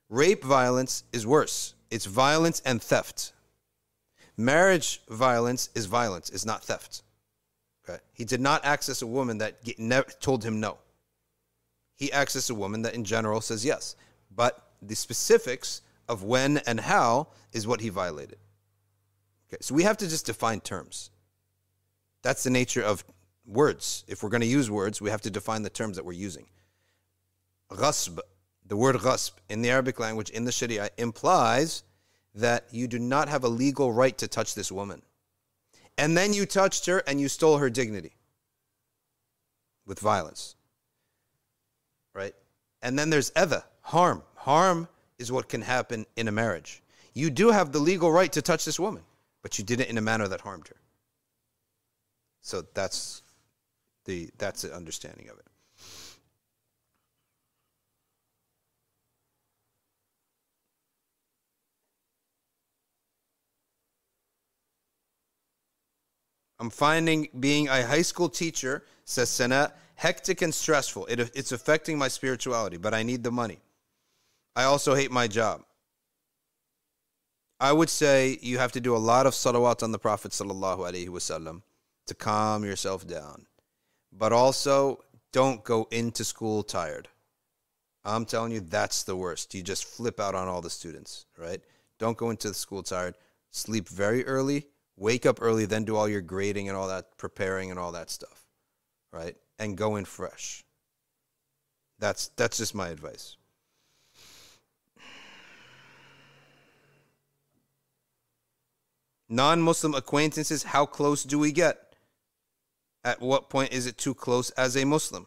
Rape violence is worse. It's violence and theft. Marriage violence is violence, it's not theft. Okay. He did not access a woman that get, told him no. He accessed a woman that in general says yes. But the specifics of when and how is what he violated. Okay. So we have to just define terms. That's the nature of words. If we're going to use words, we have to define the terms that we're using. Ghasb, the word ghasb in the Arabic language, in the Sharia, implies that you do not have a legal right to touch this woman and then you touched her and you stole her dignity with violence. Right? And then there's other harm. Harm is what can happen in a marriage. You do have the legal right to touch this woman, but you did it in a manner that harmed her. So that's the that's the understanding of it. I'm finding being a high school teacher, says Sana, hectic and stressful. It, it's affecting my spirituality, but I need the money. I also hate my job. I would say you have to do a lot of salawat on the Prophet wasallam to calm yourself down. But also don't go into school tired. I'm telling you, that's the worst. You just flip out on all the students, right? Don't go into the school tired. Sleep very early, wake up early, then do all your grading and all that, preparing and all that stuff, right? And go in fresh. That's that's just my advice. Non-Muslim acquaintances, how close do we get? At what point is it too close as a Muslim?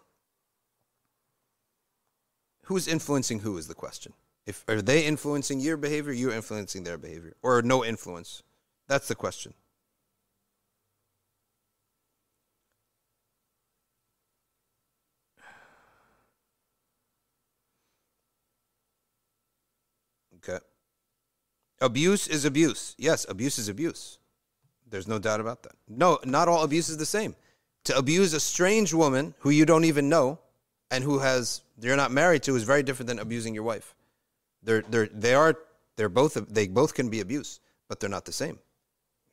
Who's influencing who is the question. If are they influencing your behavior, you're influencing their behavior, or no influence? That's the question. Okay. Abuse is abuse. Yes, abuse is abuse. There's no doubt about that. No, not all abuse is the same. To abuse a strange woman who you don't even know and who has you're not married to is very different than abusing your wife. They're they're they are they're both they both can be abuse, but they're not the same.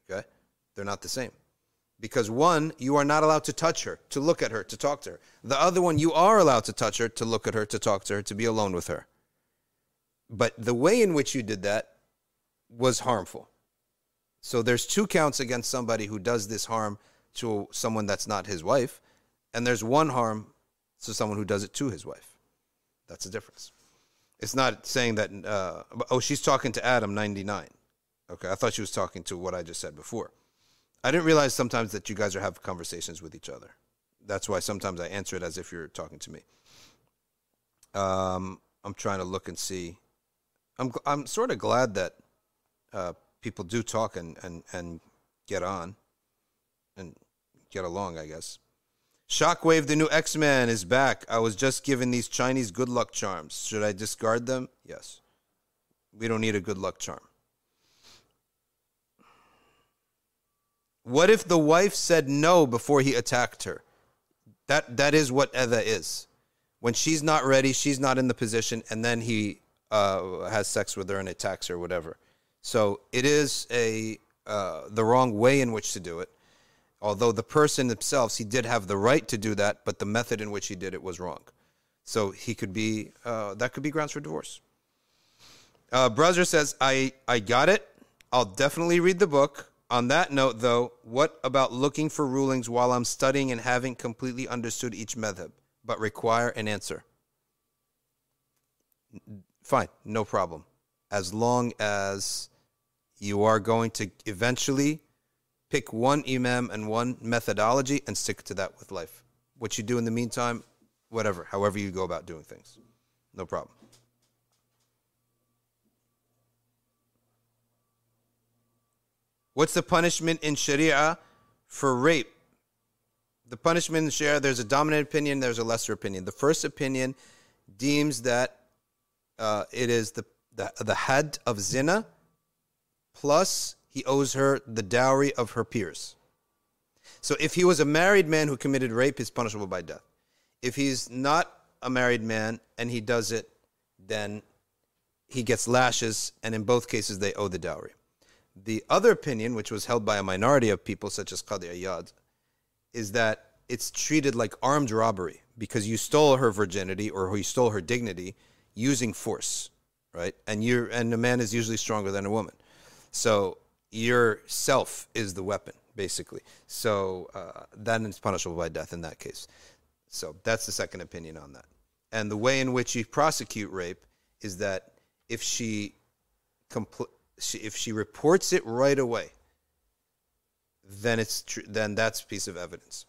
Okay? They're not the same. Because one, you are not allowed to touch her, to look at her, to talk to her. The other one, you are allowed to touch her, to look at her, to talk to her, to be alone with her. But the way in which you did that was harmful. So there's two counts against somebody who does this harm to someone that's not his wife, and there's one harm to someone who does it to his wife. That's the difference. It's not saying that. Uh, oh, she's talking to Adam ninety nine. Okay, I thought she was talking to what I just said before. I didn't realize sometimes that you guys are having conversations with each other. That's why sometimes I answer it as if you're talking to me. Um, I'm trying to look and see. I'm I'm sort of glad that uh, people do talk and, and, and get on and get along, I guess. Shockwave, the new X Man, is back. I was just given these Chinese good luck charms. Should I discard them? Yes. We don't need a good luck charm. What if the wife said no before he attacked her? That that is what Eva is. When she's not ready, she's not in the position, and then he uh, has sex with her and attacks her, whatever. So it is a uh, the wrong way in which to do it. Although the person themselves, he did have the right to do that, but the method in which he did it was wrong. So he could be uh, that could be grounds for divorce. Uh, Brother says, "I I got it. I'll definitely read the book." On that note, though, what about looking for rulings while I'm studying and having completely understood each method, but require an answer? Fine, no problem. As long as you are going to eventually pick one imam and one methodology and stick to that with life. What you do in the meantime, whatever, however you go about doing things. No problem. What's the punishment in Sharia for rape? The punishment in Sharia, there's a dominant opinion, there's a lesser opinion. The first opinion deems that uh, it is the, the, the hadd of zina plus he owes her the dowry of her peers. So if he was a married man who committed rape, he's punishable by death. If he's not a married man and he does it, then he gets lashes, and in both cases, they owe the dowry. The other opinion, which was held by a minority of people, such as Qadi Iyad, is that it's treated like armed robbery because you stole her virginity or you stole her dignity using force, right? And you and a man is usually stronger than a woman, so your self is the weapon, basically. So uh, then it's punishable by death in that case. So that's the second opinion on that. And the way in which you prosecute rape is that if she compl- she, if she reports it right away, then it's tr- then that's piece of evidence.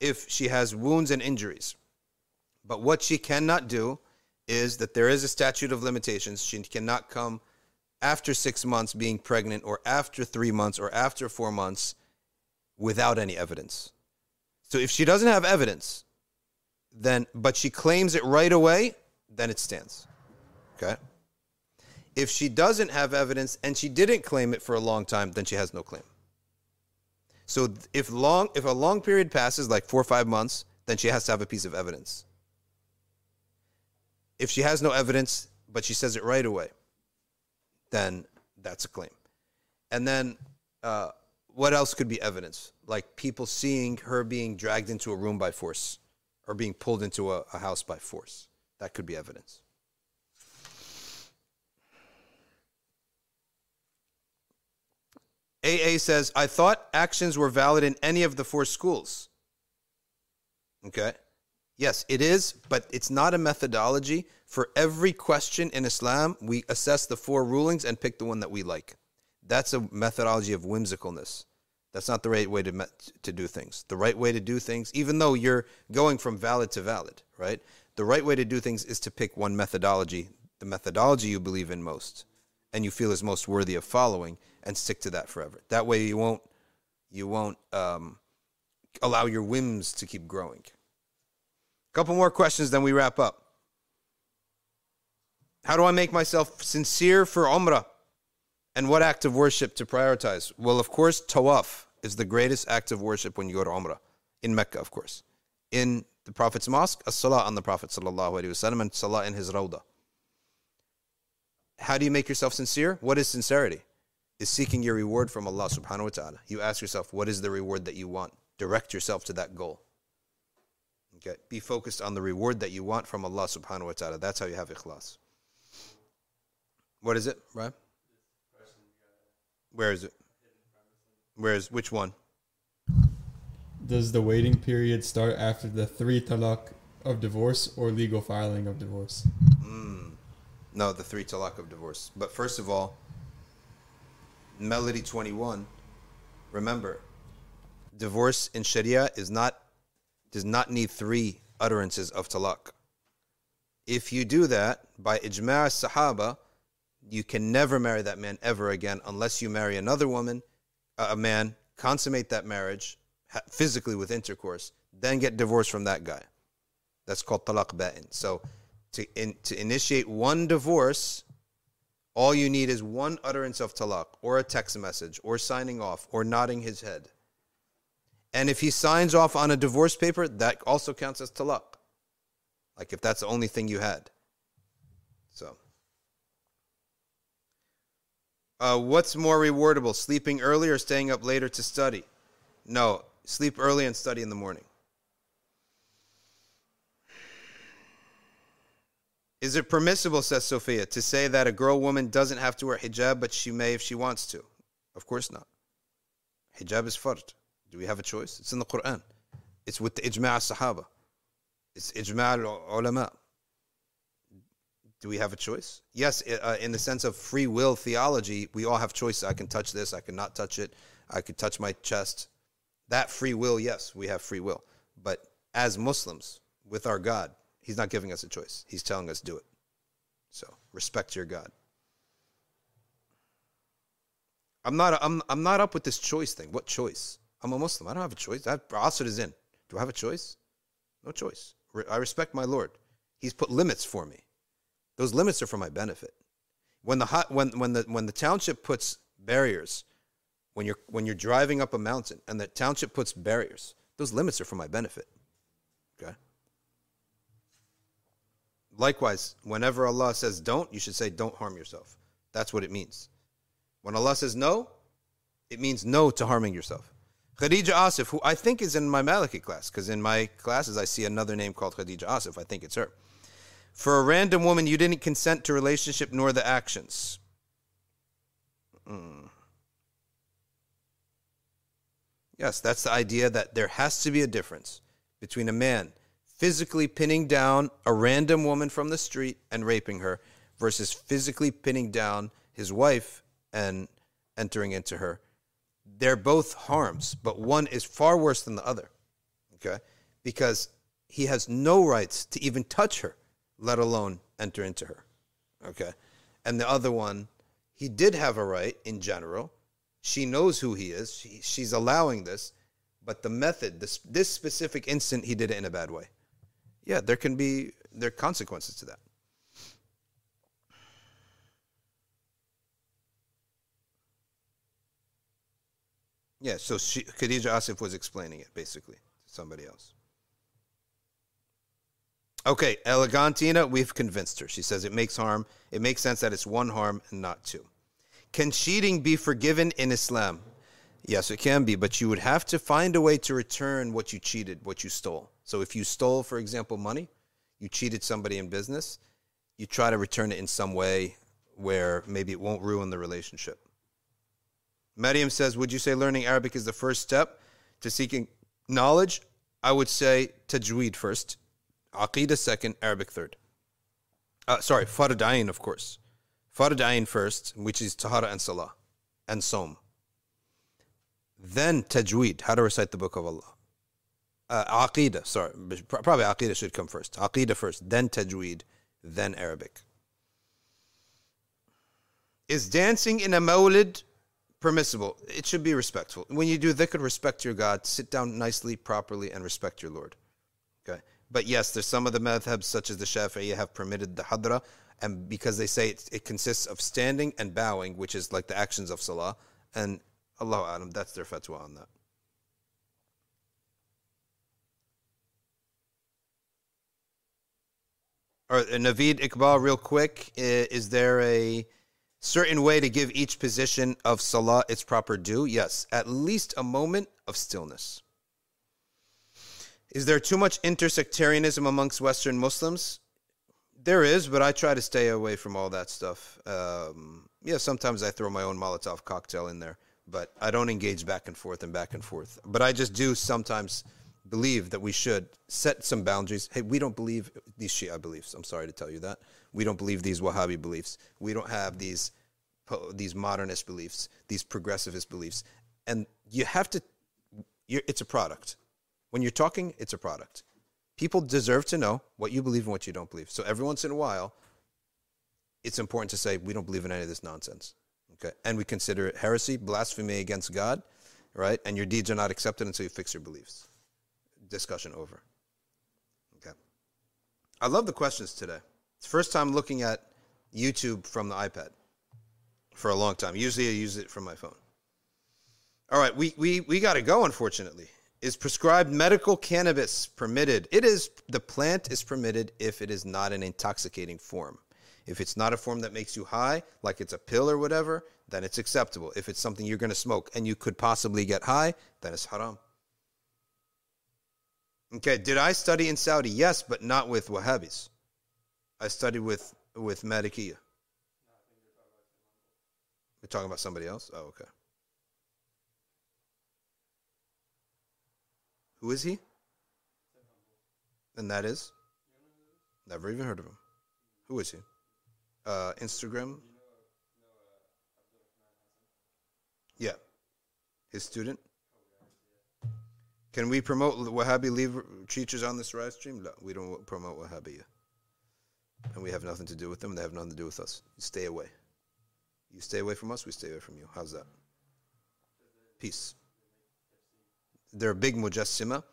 If she has wounds and injuries, but what she cannot do is that there is a statute of limitations. She cannot come after six months being pregnant, or after three months, or after four months without any evidence. So if she doesn't have evidence, then but she claims it right away, then it stands. Okay? If she doesn't have evidence and she didn't claim it for a long time, then she has no claim. So if long if a long period passes like 4 or 5 months, then she has to have a piece of evidence. If she has no evidence but she says it right away, then that's a claim. And then uh, what else could be evidence? Like people seeing her being dragged into a room by force or being pulled into a, a house by force. That could be evidence. AA says, I thought actions were valid in any of the four schools. Okay. Yes, it is, but it's not a methodology for every question in Islam, we assess the four rulings and pick the one that we like. That's a methodology of whimsicalness. That's not the right way to me- to do things. The right way to do things, even though you're going from valid to valid, right? The right way to do things is to pick one methodology, the methodology you believe in most, and you feel is most worthy of following, and stick to that forever. That way, you won't you won't um, allow your whims to keep growing. A Couple more questions, then we wrap up. How do I make myself sincere for Umrah? And what act of worship to prioritize? Well, of course, tawaf is the greatest act of worship when you go to Umrah. In Mecca, of course. In the Prophet's mosque, a salah on the Prophet wasallam and salah in his rawdah. How do you make yourself sincere? What is sincerity? Is seeking your reward from Allah subhanahu wa ta'ala. You ask yourself, what is the reward that you want? Direct yourself to that goal. Okay. Be focused on the reward that you want from Allah subhanahu wa ta'ala. That's how you have ikhlas. What is it, right? Where is it? Where is which one? Does the waiting period start after the three talaq of divorce or legal filing of divorce? Hmm. No, the three talaq of divorce. But first of all, Melody 21, remember, divorce in Sharia is not does not need three utterances of talaq. If you do that by ijma' sahaba, you can never marry that man ever again unless you marry another woman, a man, consummate that marriage physically with intercourse, then get divorced from that guy. That's called talaq ba'in. So to in, to initiate one divorce, all you need is one utterance of talaq or a text message or signing off or nodding his head. And if he signs off on a divorce paper, that also counts as talaq. Like if that's the only thing you had. So uh, what's more rewardable, sleeping early or staying up later to study? No, sleep early and study in the morning. Is it permissible, says Sophia, to say that a girl woman doesn't have to wear hijab, but she may if she wants to? Of course not. Hijab is fard. Do we have a choice? It's in the Quran. It's with the ijma' sahaba. It's ijma' ulama. Do we have a choice? Yes, uh, in the sense of free will theology, we all have choices. I can touch this, I cannot touch it, I could touch my chest. That free will, yes, we have free will. But as Muslims, with our God, He's not giving us a choice. He's telling us do it. So respect your God. I'm not. I'm. I'm not up with this choice thing. What choice? I'm a Muslim. I don't have a choice. That Asr is in. Do I have a choice? No choice. I respect my Lord. He's put limits for me. Those limits are for my benefit. When the hot, when when the when the township puts barriers, when you're when you're driving up a mountain and the township puts barriers, those limits are for my benefit. Okay. Likewise, whenever Allah says don't, you should say don't harm yourself. That's what it means. When Allah says no, it means no to harming yourself. Khadija Asif, who I think is in my Maliki class, because in my classes I see another name called Khadija Asif. I think it's her. For a random woman, you didn't consent to relationship nor the actions. Mm. Yes, that's the idea that there has to be a difference between a man physically pinning down a random woman from the street and raping her versus physically pinning down his wife and entering into her. They're both harms, but one is far worse than the other. Okay? Because he has no rights to even touch her, let alone enter into her. Okay? And the other one, he did have a right in general. She knows who he is. She, she's allowing this, but the method, this this specific instant, he did it in a bad way. Yeah, there can be there are consequences to that. Yeah, so she, Khadija Asif was explaining it basically to somebody else. Okay, Elegantina, we've convinced her. She says it makes harm. It makes sense that it's one harm and not two. Can cheating be forgiven in Islam? Yes, it can be, but you would have to find a way to return what you cheated, what you stole. So if you stole, for example, money, you cheated somebody in business, you try to return it in some way where maybe it won't ruin the relationship. Mariam says, Would you say learning Arabic is the first step to seeking knowledge? I would say tajweed first, aqidah second, Arabic third. Uh, sorry, fardain, of course. Fardain first, which is tahara and salah and som. Then tajweed, how to recite the book of Allah. Uh, aqidah, sorry, probably aqidah should come first. Aqidah first, then tajweed, then Arabic. Is dancing in a mawlid permissible? It should be respectful. When you do dhikr, respect your God. Sit down nicely, properly, and respect your Lord. But yes, there's some of the madhabs, such as the Shafi'i, have permitted the hadra, and because they say it, it consists of standing and bowing, which is like the actions of salah, and Allah that's their fatwa on that. All right, Naveed Iqbal, real quick, is there a certain way to give each position of salah its proper due? Yes, at least a moment of stillness. Is there too much intersectarianism amongst Western Muslims? There is, but I try to stay away from all that stuff. Um, yeah, sometimes I throw my own Molotov cocktail in there, but I don't engage back and forth and back and forth. But I just do sometimes believe that we should set some boundaries. Hey, we don't believe these Shia beliefs. I'm sorry to tell you that. We don't believe these Wahhabi beliefs. We don't have these these modernist beliefs, these progressivist beliefs. And you have to it's a product. When you're talking, it's a product. People deserve to know what you believe and what you don't believe. So every once in a while, it's important to say we don't believe in any of this nonsense. Okay? And we consider it heresy, blasphemy against God, right? And your deeds are not accepted until you fix your beliefs. Discussion over. Okay. I love the questions today. It's first time looking at YouTube from the iPad for a long time. Usually I use it from my phone. All right, we we we got to go unfortunately. Is prescribed medical cannabis permitted? It is the plant is permitted if it is not an intoxicating form. If it's not a form that makes you high, like it's a pill or whatever, then it's acceptable. If it's something you're going to smoke and you could possibly get high, then it's haram. Okay, did I study in Saudi? Yes, but not with Wahhabis. I studied with with Malikiya. We're talking about somebody else? Oh, okay. Who is he? And that is? Never even heard of him. Who is he? Uh, Instagram? Yeah. His student? Can we promote Wahhabi teachers on this live stream? No, we don't promote Wahhabiyya. And we have nothing to do with them, they have nothing to do with us. You stay away. You stay away from us, we stay away from you. How's that? Peace. They're a big mujassima.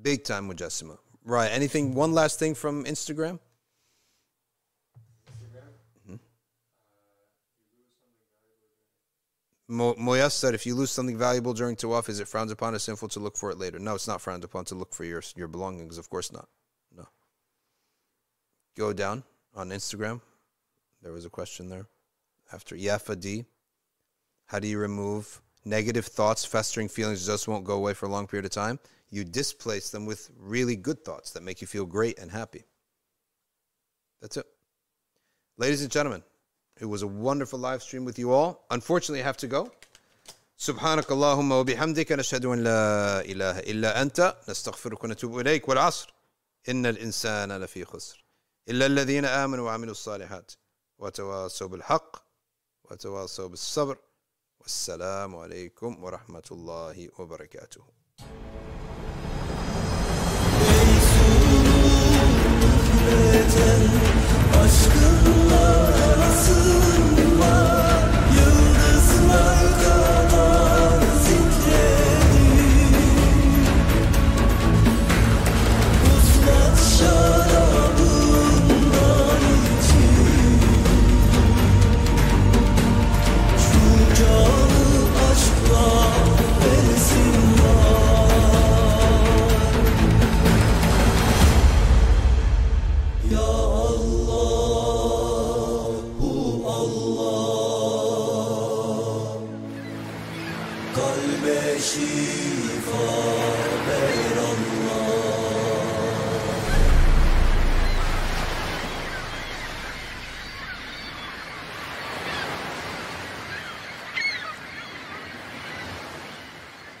Big time mujassima. Right. Anything, one last thing from Instagram? Hmm? Uh, Moyas said, if you lose something valuable during tawaf, is it frowned upon or sinful to look for it later? No, it's not frowned upon to look for your, your belongings. Of course not. No. Go down on Instagram. There was a question there. After Yafa D. How do you remove negative thoughts, festering feelings just won't go away for a long period of time? You displace them with really good thoughts that make you feel great and happy. That's it. Ladies and gentlemen, it was a wonderful live stream with you all. Unfortunately, I have to go. سبحانك اللهم وبحمدك نشهد أن لا إله إلا أنت نستغفرك ونتوب إليك والعصر إن الإنسان لفي خسر إلا الذين آمنوا وعملوا الصالحات وتواصوا بالحق وتواصوا بالصبر Vesselamu Aleyküm ve Rahmetullahi ve Berekatuhu. Aşkınla arasın var Yıldızlar